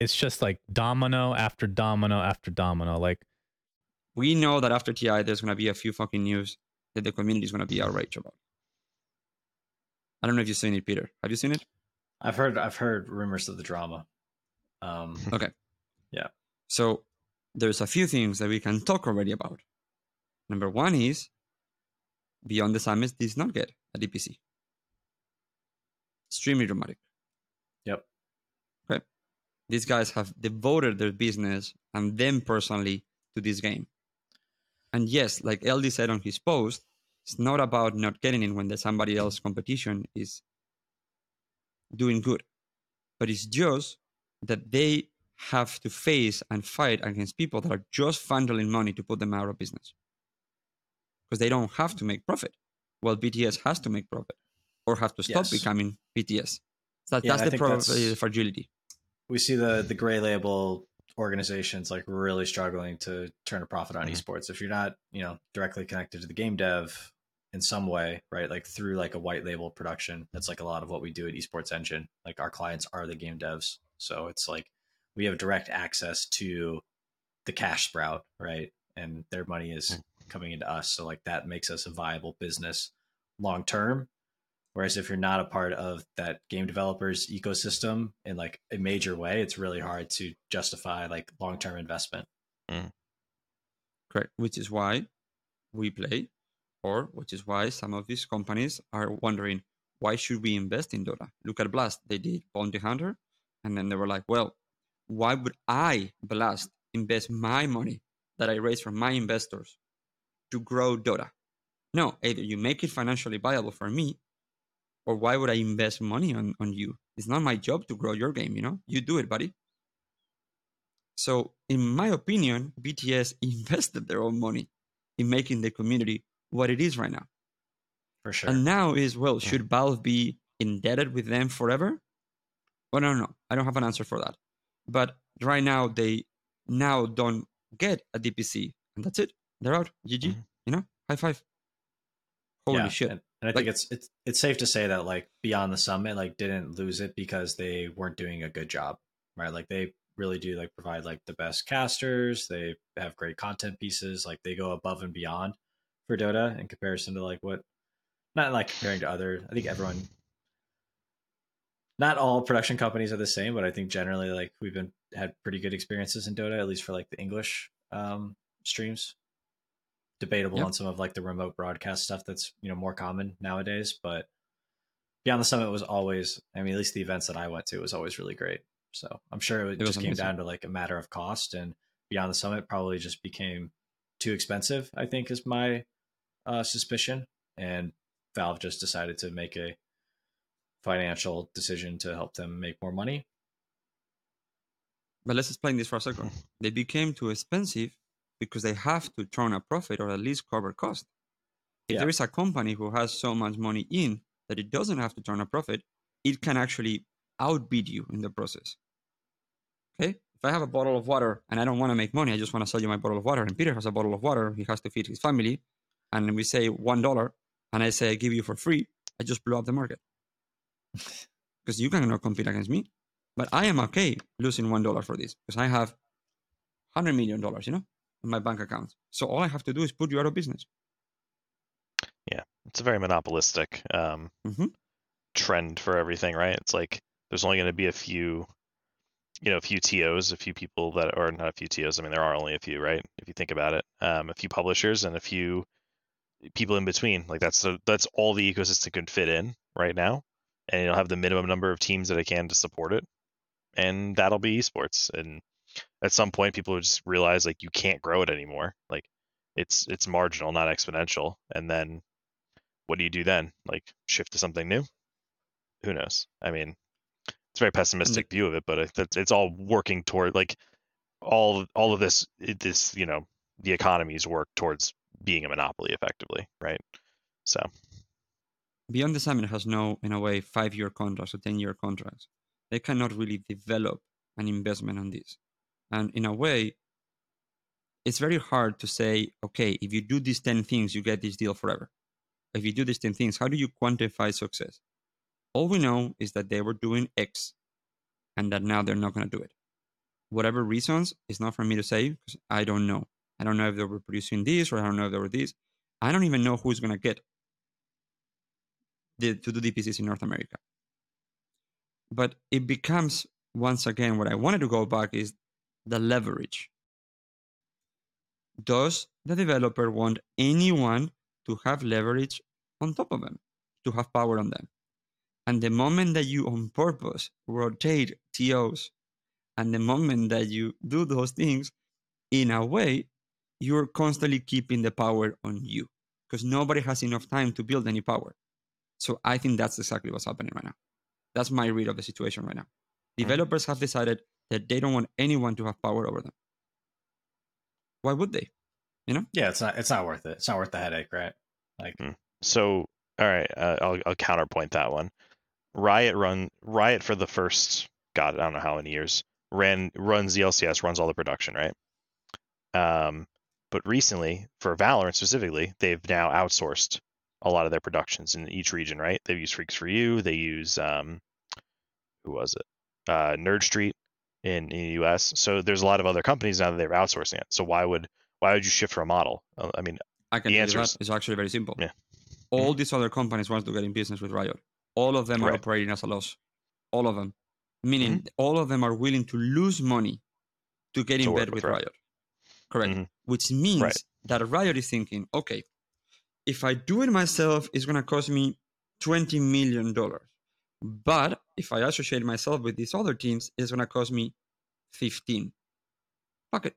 it's just like domino after domino after domino. Like we know that after TI, there's gonna be a few fucking news that the community is gonna be outraged about. I don't know if you've seen it, Peter. Have you seen it? I've heard I've heard rumors of the drama. Um, okay. Yeah. So there's a few things that we can talk already about. Number one is Beyond the Summits did not get a DPC. Extremely dramatic. Yep. Okay. These guys have devoted their business and them personally to this game. And yes, like LD said on his post, it's not about not getting in when there's somebody else competition is doing good. But it's just that they have to face and fight against people that are just funneling money to put them out of business. Because they don't have to make profit. Well, BTS has to make profit or have to stop yes. becoming BTS. That, yeah, that's the pro- that's, fragility. We see the the gray label organizations like really struggling to turn a profit on mm-hmm. esports. If you're not, you know, directly connected to the game dev in some way, right? Like through like a white label production. That's like a lot of what we do at Esports Engine. Like our clients are the game devs. So it's like we have direct access to the cash sprout, right? And their money is coming into us. So like that makes us a viable business long term. Whereas if you're not a part of that game developers ecosystem in like a major way, it's really hard to justify like long term investment. Mm. Correct. Which is why we play, or which is why some of these companies are wondering why should we invest in Dota? Look at Blast. They did Bounty Hunter, and then they were like, well, why would I, Blast, invest my money that I raise from my investors to grow Dota? No, either you make it financially viable for me, or why would I invest money on, on you? It's not my job to grow your game, you know? You do it, buddy. So, in my opinion, BTS invested their own money in making the community what it is right now. For sure. And now is, well, should yeah. Valve be indebted with them forever? Well, I don't know. I don't have an answer for that. But right now, they now don't get a DPC, and that's it. They're out. GG. Mm-hmm. You know, high five. Holy yeah, shit. And, and I like, think it's it's it's safe to say that like Beyond the Summit like didn't lose it because they weren't doing a good job, right? Like they really do like provide like the best casters. They have great content pieces. Like they go above and beyond for Dota in comparison to like what not like comparing to other. I think everyone, not all production companies are the same, but I think generally like we've been had pretty good experiences in Dota, at least for like the English um, streams. Debatable yep. on some of like the remote broadcast stuff that's you know more common nowadays, but Beyond the Summit was always, I mean, at least the events that I went to was always really great. So I'm sure it, it just came down to like a matter of cost, and Beyond the Summit probably just became too expensive. I think is my uh, suspicion, and Valve just decided to make a financial decision to help them make more money. But let's explain this for a second. They became too expensive because they have to turn a profit or at least cover cost. If yeah. there is a company who has so much money in that it doesn't have to turn a profit, it can actually outbid you in the process. Okay? If I have a bottle of water and I don't want to make money, I just want to sell you my bottle of water, and Peter has a bottle of water, he has to feed his family, and we say one dollar, and I say I give you for free, I just blew up the market. Because you cannot compete against me. But I am okay losing one dollar for this because I have hundred million dollars, you know, in my bank account. So all I have to do is put you out of business. Yeah, it's a very monopolistic um, mm-hmm. trend for everything, right? It's like there's only going to be a few, you know, a few TOs, a few people that, are not a few TOs. I mean, there are only a few, right? If you think about it, um, a few publishers and a few people in between. Like that's the, that's all the ecosystem can fit in right now, and you'll have the minimum number of teams that it can to support it, and that'll be esports. And at some point, people just realize like you can't grow it anymore. Like it's it's marginal, not exponential. And then what do you do then? Like shift to something new? Who knows? I mean, it's a very pessimistic view of it, but it's, it's all working toward like all all of this this you know the economies work towards being a monopoly effectively, right? So Beyond the Summit has no, in a way, five year contracts or 10 year contracts. They cannot really develop an investment on this. And in a way, it's very hard to say, okay, if you do these 10 things, you get this deal forever. If you do these 10 things, how do you quantify success? All we know is that they were doing X and that now they're not going to do it. Whatever reasons, it's not for me to say because I don't know. I don't know if they were producing this or I don't know if they were this. I don't even know who's going to get the, to do DPCs in North America. But it becomes, once again, what I wanted to go back is the leverage. Does the developer want anyone to have leverage on top of them, to have power on them? And the moment that you on purpose rotate TOs, and the moment that you do those things, in a way, you're constantly keeping the power on you because nobody has enough time to build any power. So I think that's exactly what's happening right now. That's my read of the situation right now. Mm-hmm. Developers have decided that they don't want anyone to have power over them. Why would they? You know? Yeah, it's not. It's not worth it. It's not worth the headache, right? Like, mm. so all right, uh, I'll, I'll counterpoint that one. Riot run Riot for the first God, I don't know how many years ran runs the LCS, runs all the production, right? Um, but recently, for Valorant specifically, they've now outsourced a lot of their productions in each region, right? They use Freaks 4U, they use um, who was it? Uh, Nerd Street, in, in the US. So there's a lot of other companies now that they're outsourcing it. So why would why would you shift from a model? Uh, I mean, I can the answer is- It's actually very simple. Yeah. All these other companies want to get in business with Riot. All of them are Right. operating as a loss. All of them. Meaning Mm-hmm. all of them are willing to lose money to get in To work bed with with Riot. Riot. Correct. Mhm. Which means Right. that Riot is thinking, okay, if I do it myself, it's going to cost me $20 million. But if I associate myself with these other teams, it's going to cost me 15. Fuck it.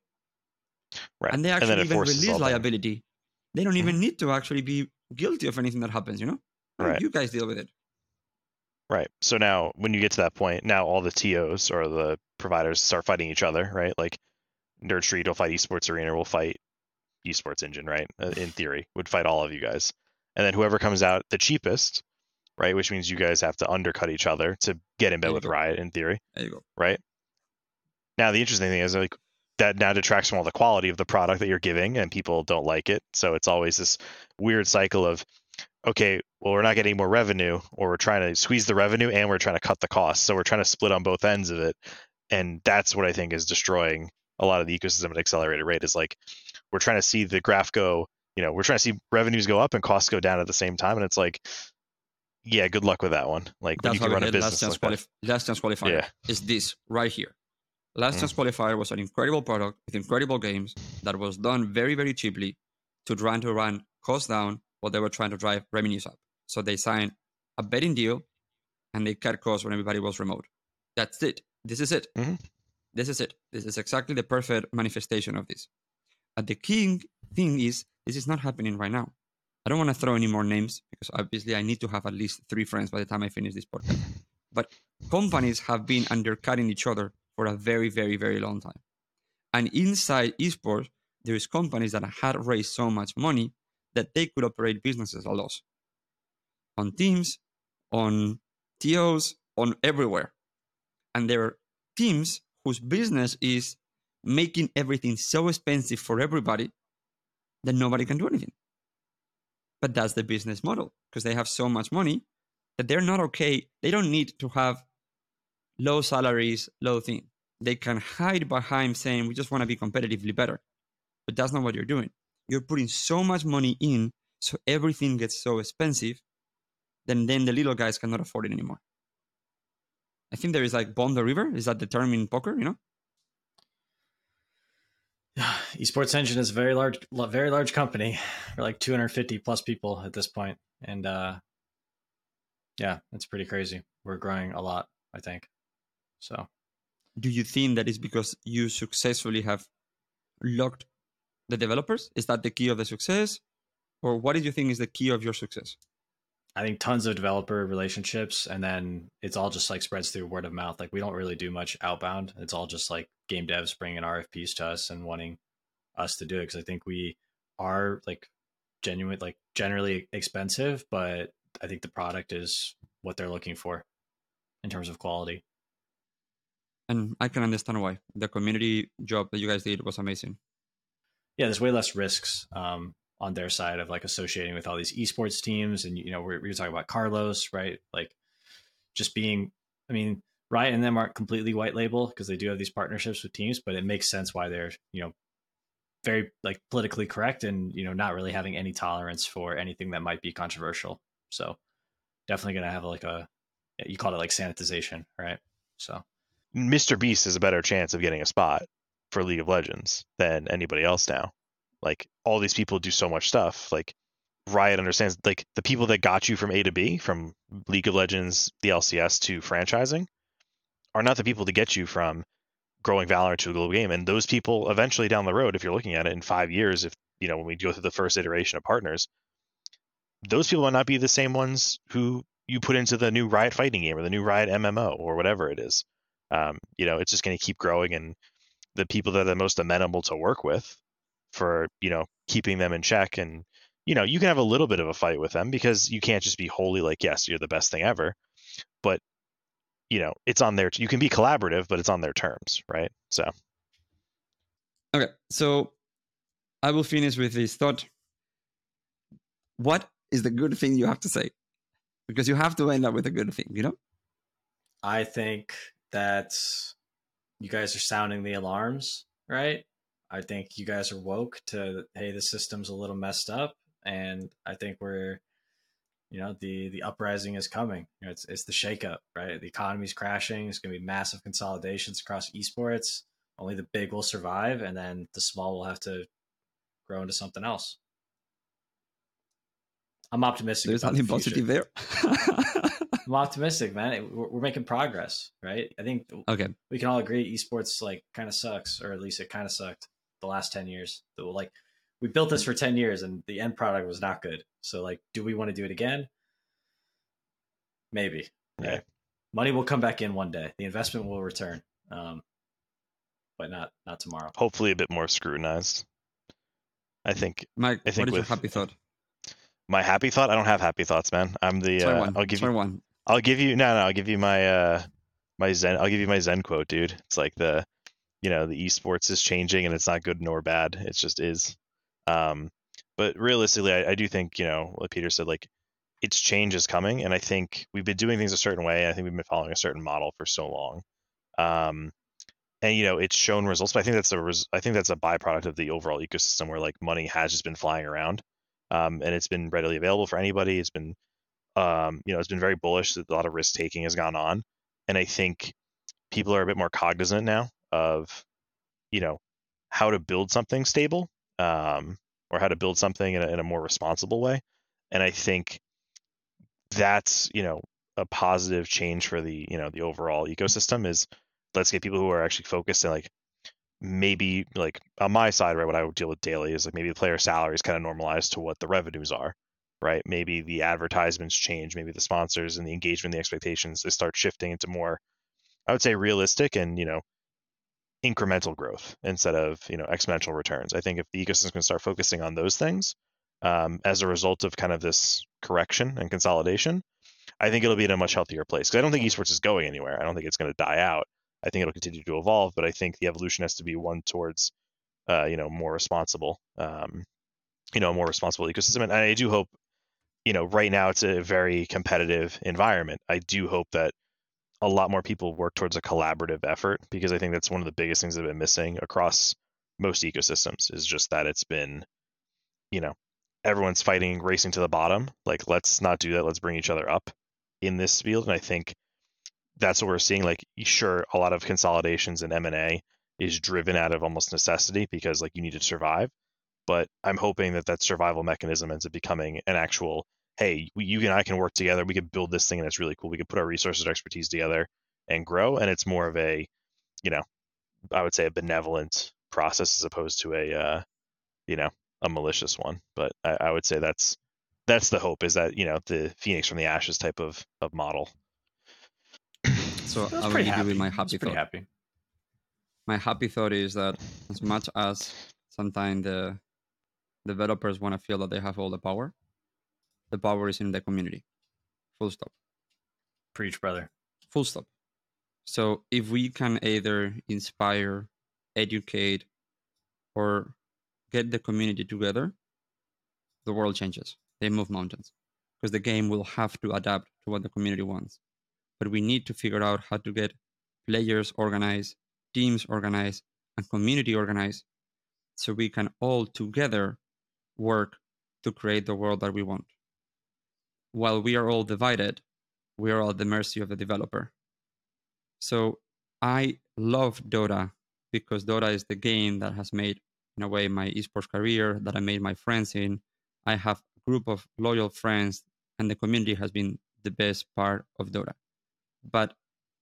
right. And they actually it even release them. liability. They don't even mm-hmm. need to actually be guilty of anything that happens, you know? Right. You guys deal with it. Right. So now when you get to that point, now all the TOs or the providers start fighting each other, right? Like Nerd Street will fight Esports Arena, will fight Esports Engine, right? Uh, In theory, would fight all of you guys. And then whoever comes out the cheapest, right? Which means you guys have to undercut each other to get in bed with go. Riot in theory, There you go. right? Now the interesting thing is like that now detracts from all the quality of the product that you're giving and people don't like it. So it's always this weird cycle of okay, well, we're not getting more revenue, or we're trying to squeeze the revenue and we're trying to cut the cost. So we're trying to split on both ends of it. And that's what I think is destroying a lot of the ecosystem at accelerated rate is like we're trying to see the graph go, you know, we're trying to see revenues go up and costs go down at the same time. And it's like, yeah, good luck with that one. Like That's you can run a business last chance, like last chance qualifier. Yeah. Is this right here. Last Mm. chance qualifier was an incredible product with incredible games that was done very, very cheaply to try to run costs down while they were trying to drive revenues up. So they signed a betting deal and they cut costs when everybody was remote. That's it. This is it. Mhm. This is it. This is exactly the perfect manifestation of this. And the key thing is, this is not happening right now. I don't want to throw any more names because obviously I need to have at least three friends by the time I finish this podcast. But companies have been undercutting each other for a very, very, very long time. And inside esports, there is companies that had raised so much money that they could operate businesses at loss. On teams, on TOs, on everywhere. And there are teams whose business is making everything so expensive for everybody that nobody can do anything. But that's the business model because they have so much money that they're not okay. They don't need to have low salaries, low thing. They can hide behind saying we just want to be competitively better. But that's not what you're doing. You're putting so much money in so everything gets so expensive, then then the little guys cannot afford it anymore. I think there is like Bomb the River. Is that the term in poker? You know? Esports Engine is a very large, very large company. We're like 250 plus people at this point, and uh, yeah, it's pretty crazy. We're growing a lot, I think. So Do you think that is because you successfully have locked the developers? Is that the key of the success? Or what do you think is the key of your success? I think tons of developer relationships, and then it's all just like spreads through word of mouth. Like we don't really do much outbound. It's all just like game devs bringing RFPs to us and wanting us to do it because I think we are like genuine, like generally expensive, but I think the product is what they're looking for in terms of quality. And I can understand why. The community job that you guys did was amazing. yeah, there's way less risks um, on their side of like associating with all these esports teams, and you know, we're, we were talking about Carlos, right? Like, just being, I mean, Riot and them aren't completely white label because they do have these partnerships with teams, but it makes sense why they're, you know, very like politically correct and you know not really having any tolerance for anything that might be controversial. So, definitely gonna have like a, you called it like sanitization, right? So. Mr. Beast has a better chance of getting a spot for League of Legends than anybody else now. Like all these people do so much stuff. Like Riot understands like the people that got you from A to B, from League of Legends, the LCS to franchising, are not the people to get you from growing Valorant to a global game. And those people eventually down the road, if you're looking at it in five years, if you know when we go through the first iteration of partners, those people might not be the same ones who you put into the new Riot fighting game or the new Riot MMO or whatever it is um, you know, it's just going to keep growing, and the people that are the most amenable to work with for you know keeping them in check, and you know, you can have a little bit of a fight with them because you can't just be wholly like, yes, you're the best thing ever, but you know, it's on their. You can be collaborative, but it's on their terms, right? So Okay, so I will finish with this thought. What is the good thing you have to say? Because you have to end up with a good thing, you know? I think that you guys are sounding the alarms, right? I think you guys are woke to hey, the system's a little messed up, and I think we're, you know, the the uprising is coming. You know, it's it's the shakeup, right? The economy's crashing. It's going to be massive consolidations across esports. Only the big will survive, and then the small will have to grow into something else. I'm optimistic. There's something the positive there. I'm optimistic, man. We're, we're, making progress, right? I think okay. We can all agree esports like kind of sucks, or at least it kind of sucked the last ten years. Like we built this for ten years, and the end product was not good. So, like, do we want to do it again? Maybe. Yeah. Money will come back in one day. The investment will return, um, but not not tomorrow. Hopefully, a bit more scrutinized. I think. Mike, I think what is with, your happy thought? My happy thought. I don't have happy thoughts, man. I'm the. Uh, I'll give Sorry you one. I'll give you no, no. I'll give you my uh my zen. I'll give you my zen quote, dude. It's like the, you know, the esports is changing and it's not good nor bad. It just is. Um, but realistically, I, I do think you know, like Peter said, like its change is coming, and I think we've been doing things a certain way. I think we've been following a certain model for so long. Um, and you know, it's shown results. But I think that's a res- I think that's a byproduct of the overall ecosystem where like money has just been flying around, um, and it's been readily available for anybody. It's been um, you know, it's been very bullish. that A lot of risk taking has gone on, and I think people are a bit more cognizant now of, you know, how to build something stable, um, or how to build something in a, in a more responsible way. And I think that's you know a positive change for the you know the overall ecosystem is let's get people who are actually focused and like maybe like on my side right what i would deal with daily is like maybe the player salary is kind of normalized to what the revenues are right? Maybe the advertisements change, maybe the sponsors and the engagement, the expectations, they start shifting into more, I would say, realistic and you know, incremental growth instead of you know exponential returns. I think if the ecosystem can start focusing on those things um, as a result of kind of this correction and consolidation, I think it'll be in a much healthier place. Because I don't think esports is going anywhere. I don't think it's going to die out. I think it'll continue to evolve, but I think the evolution has to be one towards, uh, you know, more responsible, um, you know, more responsible ecosystem. And I do hope you know, right now it's a very competitive environment. I do hope that a lot more people work towards a collaborative effort because I think that's one of the biggest things that have been missing across most ecosystems is just that it's been, you know, everyone's fighting, racing to the bottom. Like, let's not do that. Let's bring each other up in this field. And I think that's what we're seeing. Like, sure, a lot of consolidations and M and A is driven out of almost necessity because like you need to survive. But I'm hoping that that survival mechanism ends up becoming an actual hey, you and I can work together. We can build this thing, and it's really cool. We can put our resources, our expertise together, and grow. And it's more of a, you know, I would say a benevolent process as opposed to a, uh, you know, a malicious one. But I, I would say that's that's the hope is that you know the phoenix from the ashes type of of model. So I will give you my happy thought. Happy. My happy thought is that as much as sometimes the developers want to feel that they have all the power, the power is in the community. Full stop. Preach, brother. Full stop. So if we can either inspire, educate, or get the community together, the world changes. They move mountains because the game will have to adapt to what the community wants. But we need to figure out how to get players organized, teams organized, and community organized so we can all together work to create the world that we want while we are all divided, we are all at the mercy of the developer. So I love Dota because Dota is the game that has made, in a way, my esports career, that I made my friends in. I have a group of loyal friends, and the community has been the best part of Dota. But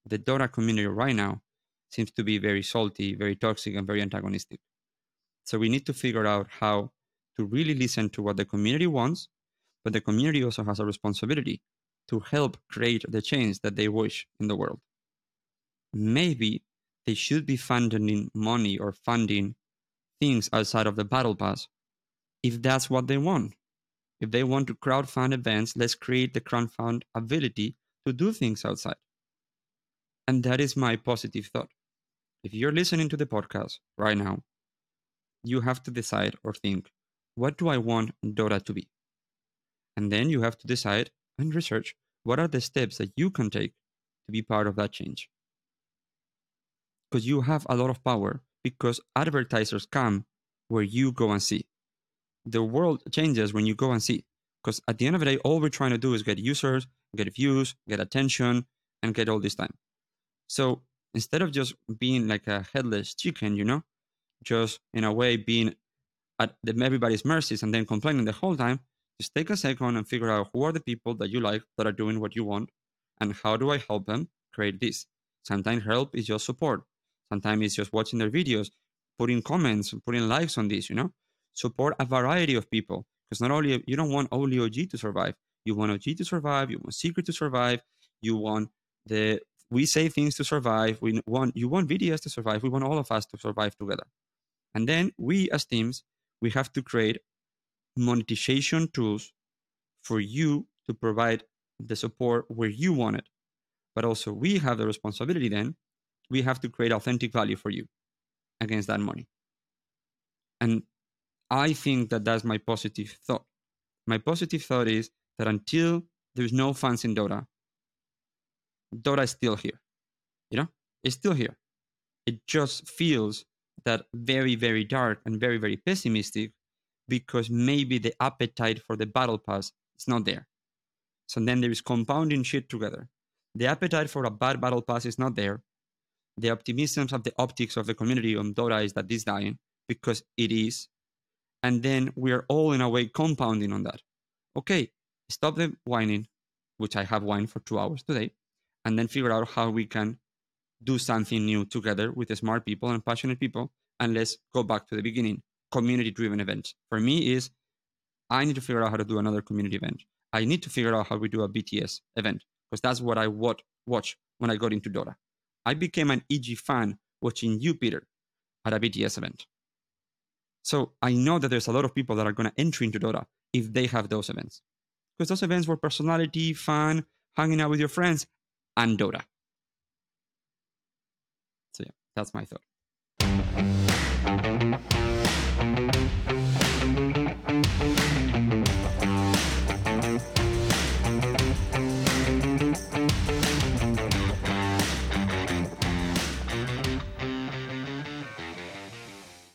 the Dota community right now seems to be very salty, very toxic, and very antagonistic. So we need to figure out how to really listen to what the community wants but the community also has a responsibility to help create the change that they wish in the world. Maybe they should be funding money or funding things outside of the battle pass if that's what they want. If they want to crowdfund events, let's create the crowdfund ability to do things outside. And that is my positive thought. If you're listening to the podcast right now, you have to decide or think what do I want Dota to be? And then you have to decide and research what are the steps that you can take to be part of that change. because you have a lot of power because advertisers come where you go and see. The world changes when you go and see. Because at the end of the day, all we're trying to do is get users, get views, get attention, and get all this time. So instead of just being like a headless chicken, you know, just in a way being at everybody's mercies and then complaining the whole time, just take a second and figure out who are the people that you like that are doing what you want and how do I help them create this. Sometimes help is just support. Sometimes it's just watching their videos, putting comments, putting likes on this, you know. Support a variety of people. Because not only you don't want only OG to survive. You want OG to survive, you want Secret to survive, you want the we say things to survive. We want you want videos to survive. We want all of us to survive together. And then we as teams, we have to create monetization tools for you to provide the support where you want it. But also we have the responsibility then, we have to create authentic value for you against that money. And I think that that's my positive thought. My positive thought is that until there's no funds in Dota, Dota is still here. You know, it's still here. It just feels that very, very dark and very, very pessimistic because maybe the appetite for the battle pass is not there. So then there is compounding shit together. The appetite for a bad battle pass is not there. The optimism of the optics of the community on Dota is that this dying because it is. And then we are all in a way compounding on that. Okay, stop the whining, which I have whined for two hours today, and then figure out how we can do something new together with smart people and passionate people. And let's go back to the beginning community driven event. For me, is I need to figure out how to do another community event. I need to figure out how we do a BTS event because that's what I would watch when I got into Dota. I became an EG fan watching you, Peter, at a BTS event. So I know that there's a lot of people that are going to enter into Dota if they have those events. Because those events were personality, fun, hanging out with your friends, and Dota. So yeah, that's my thought.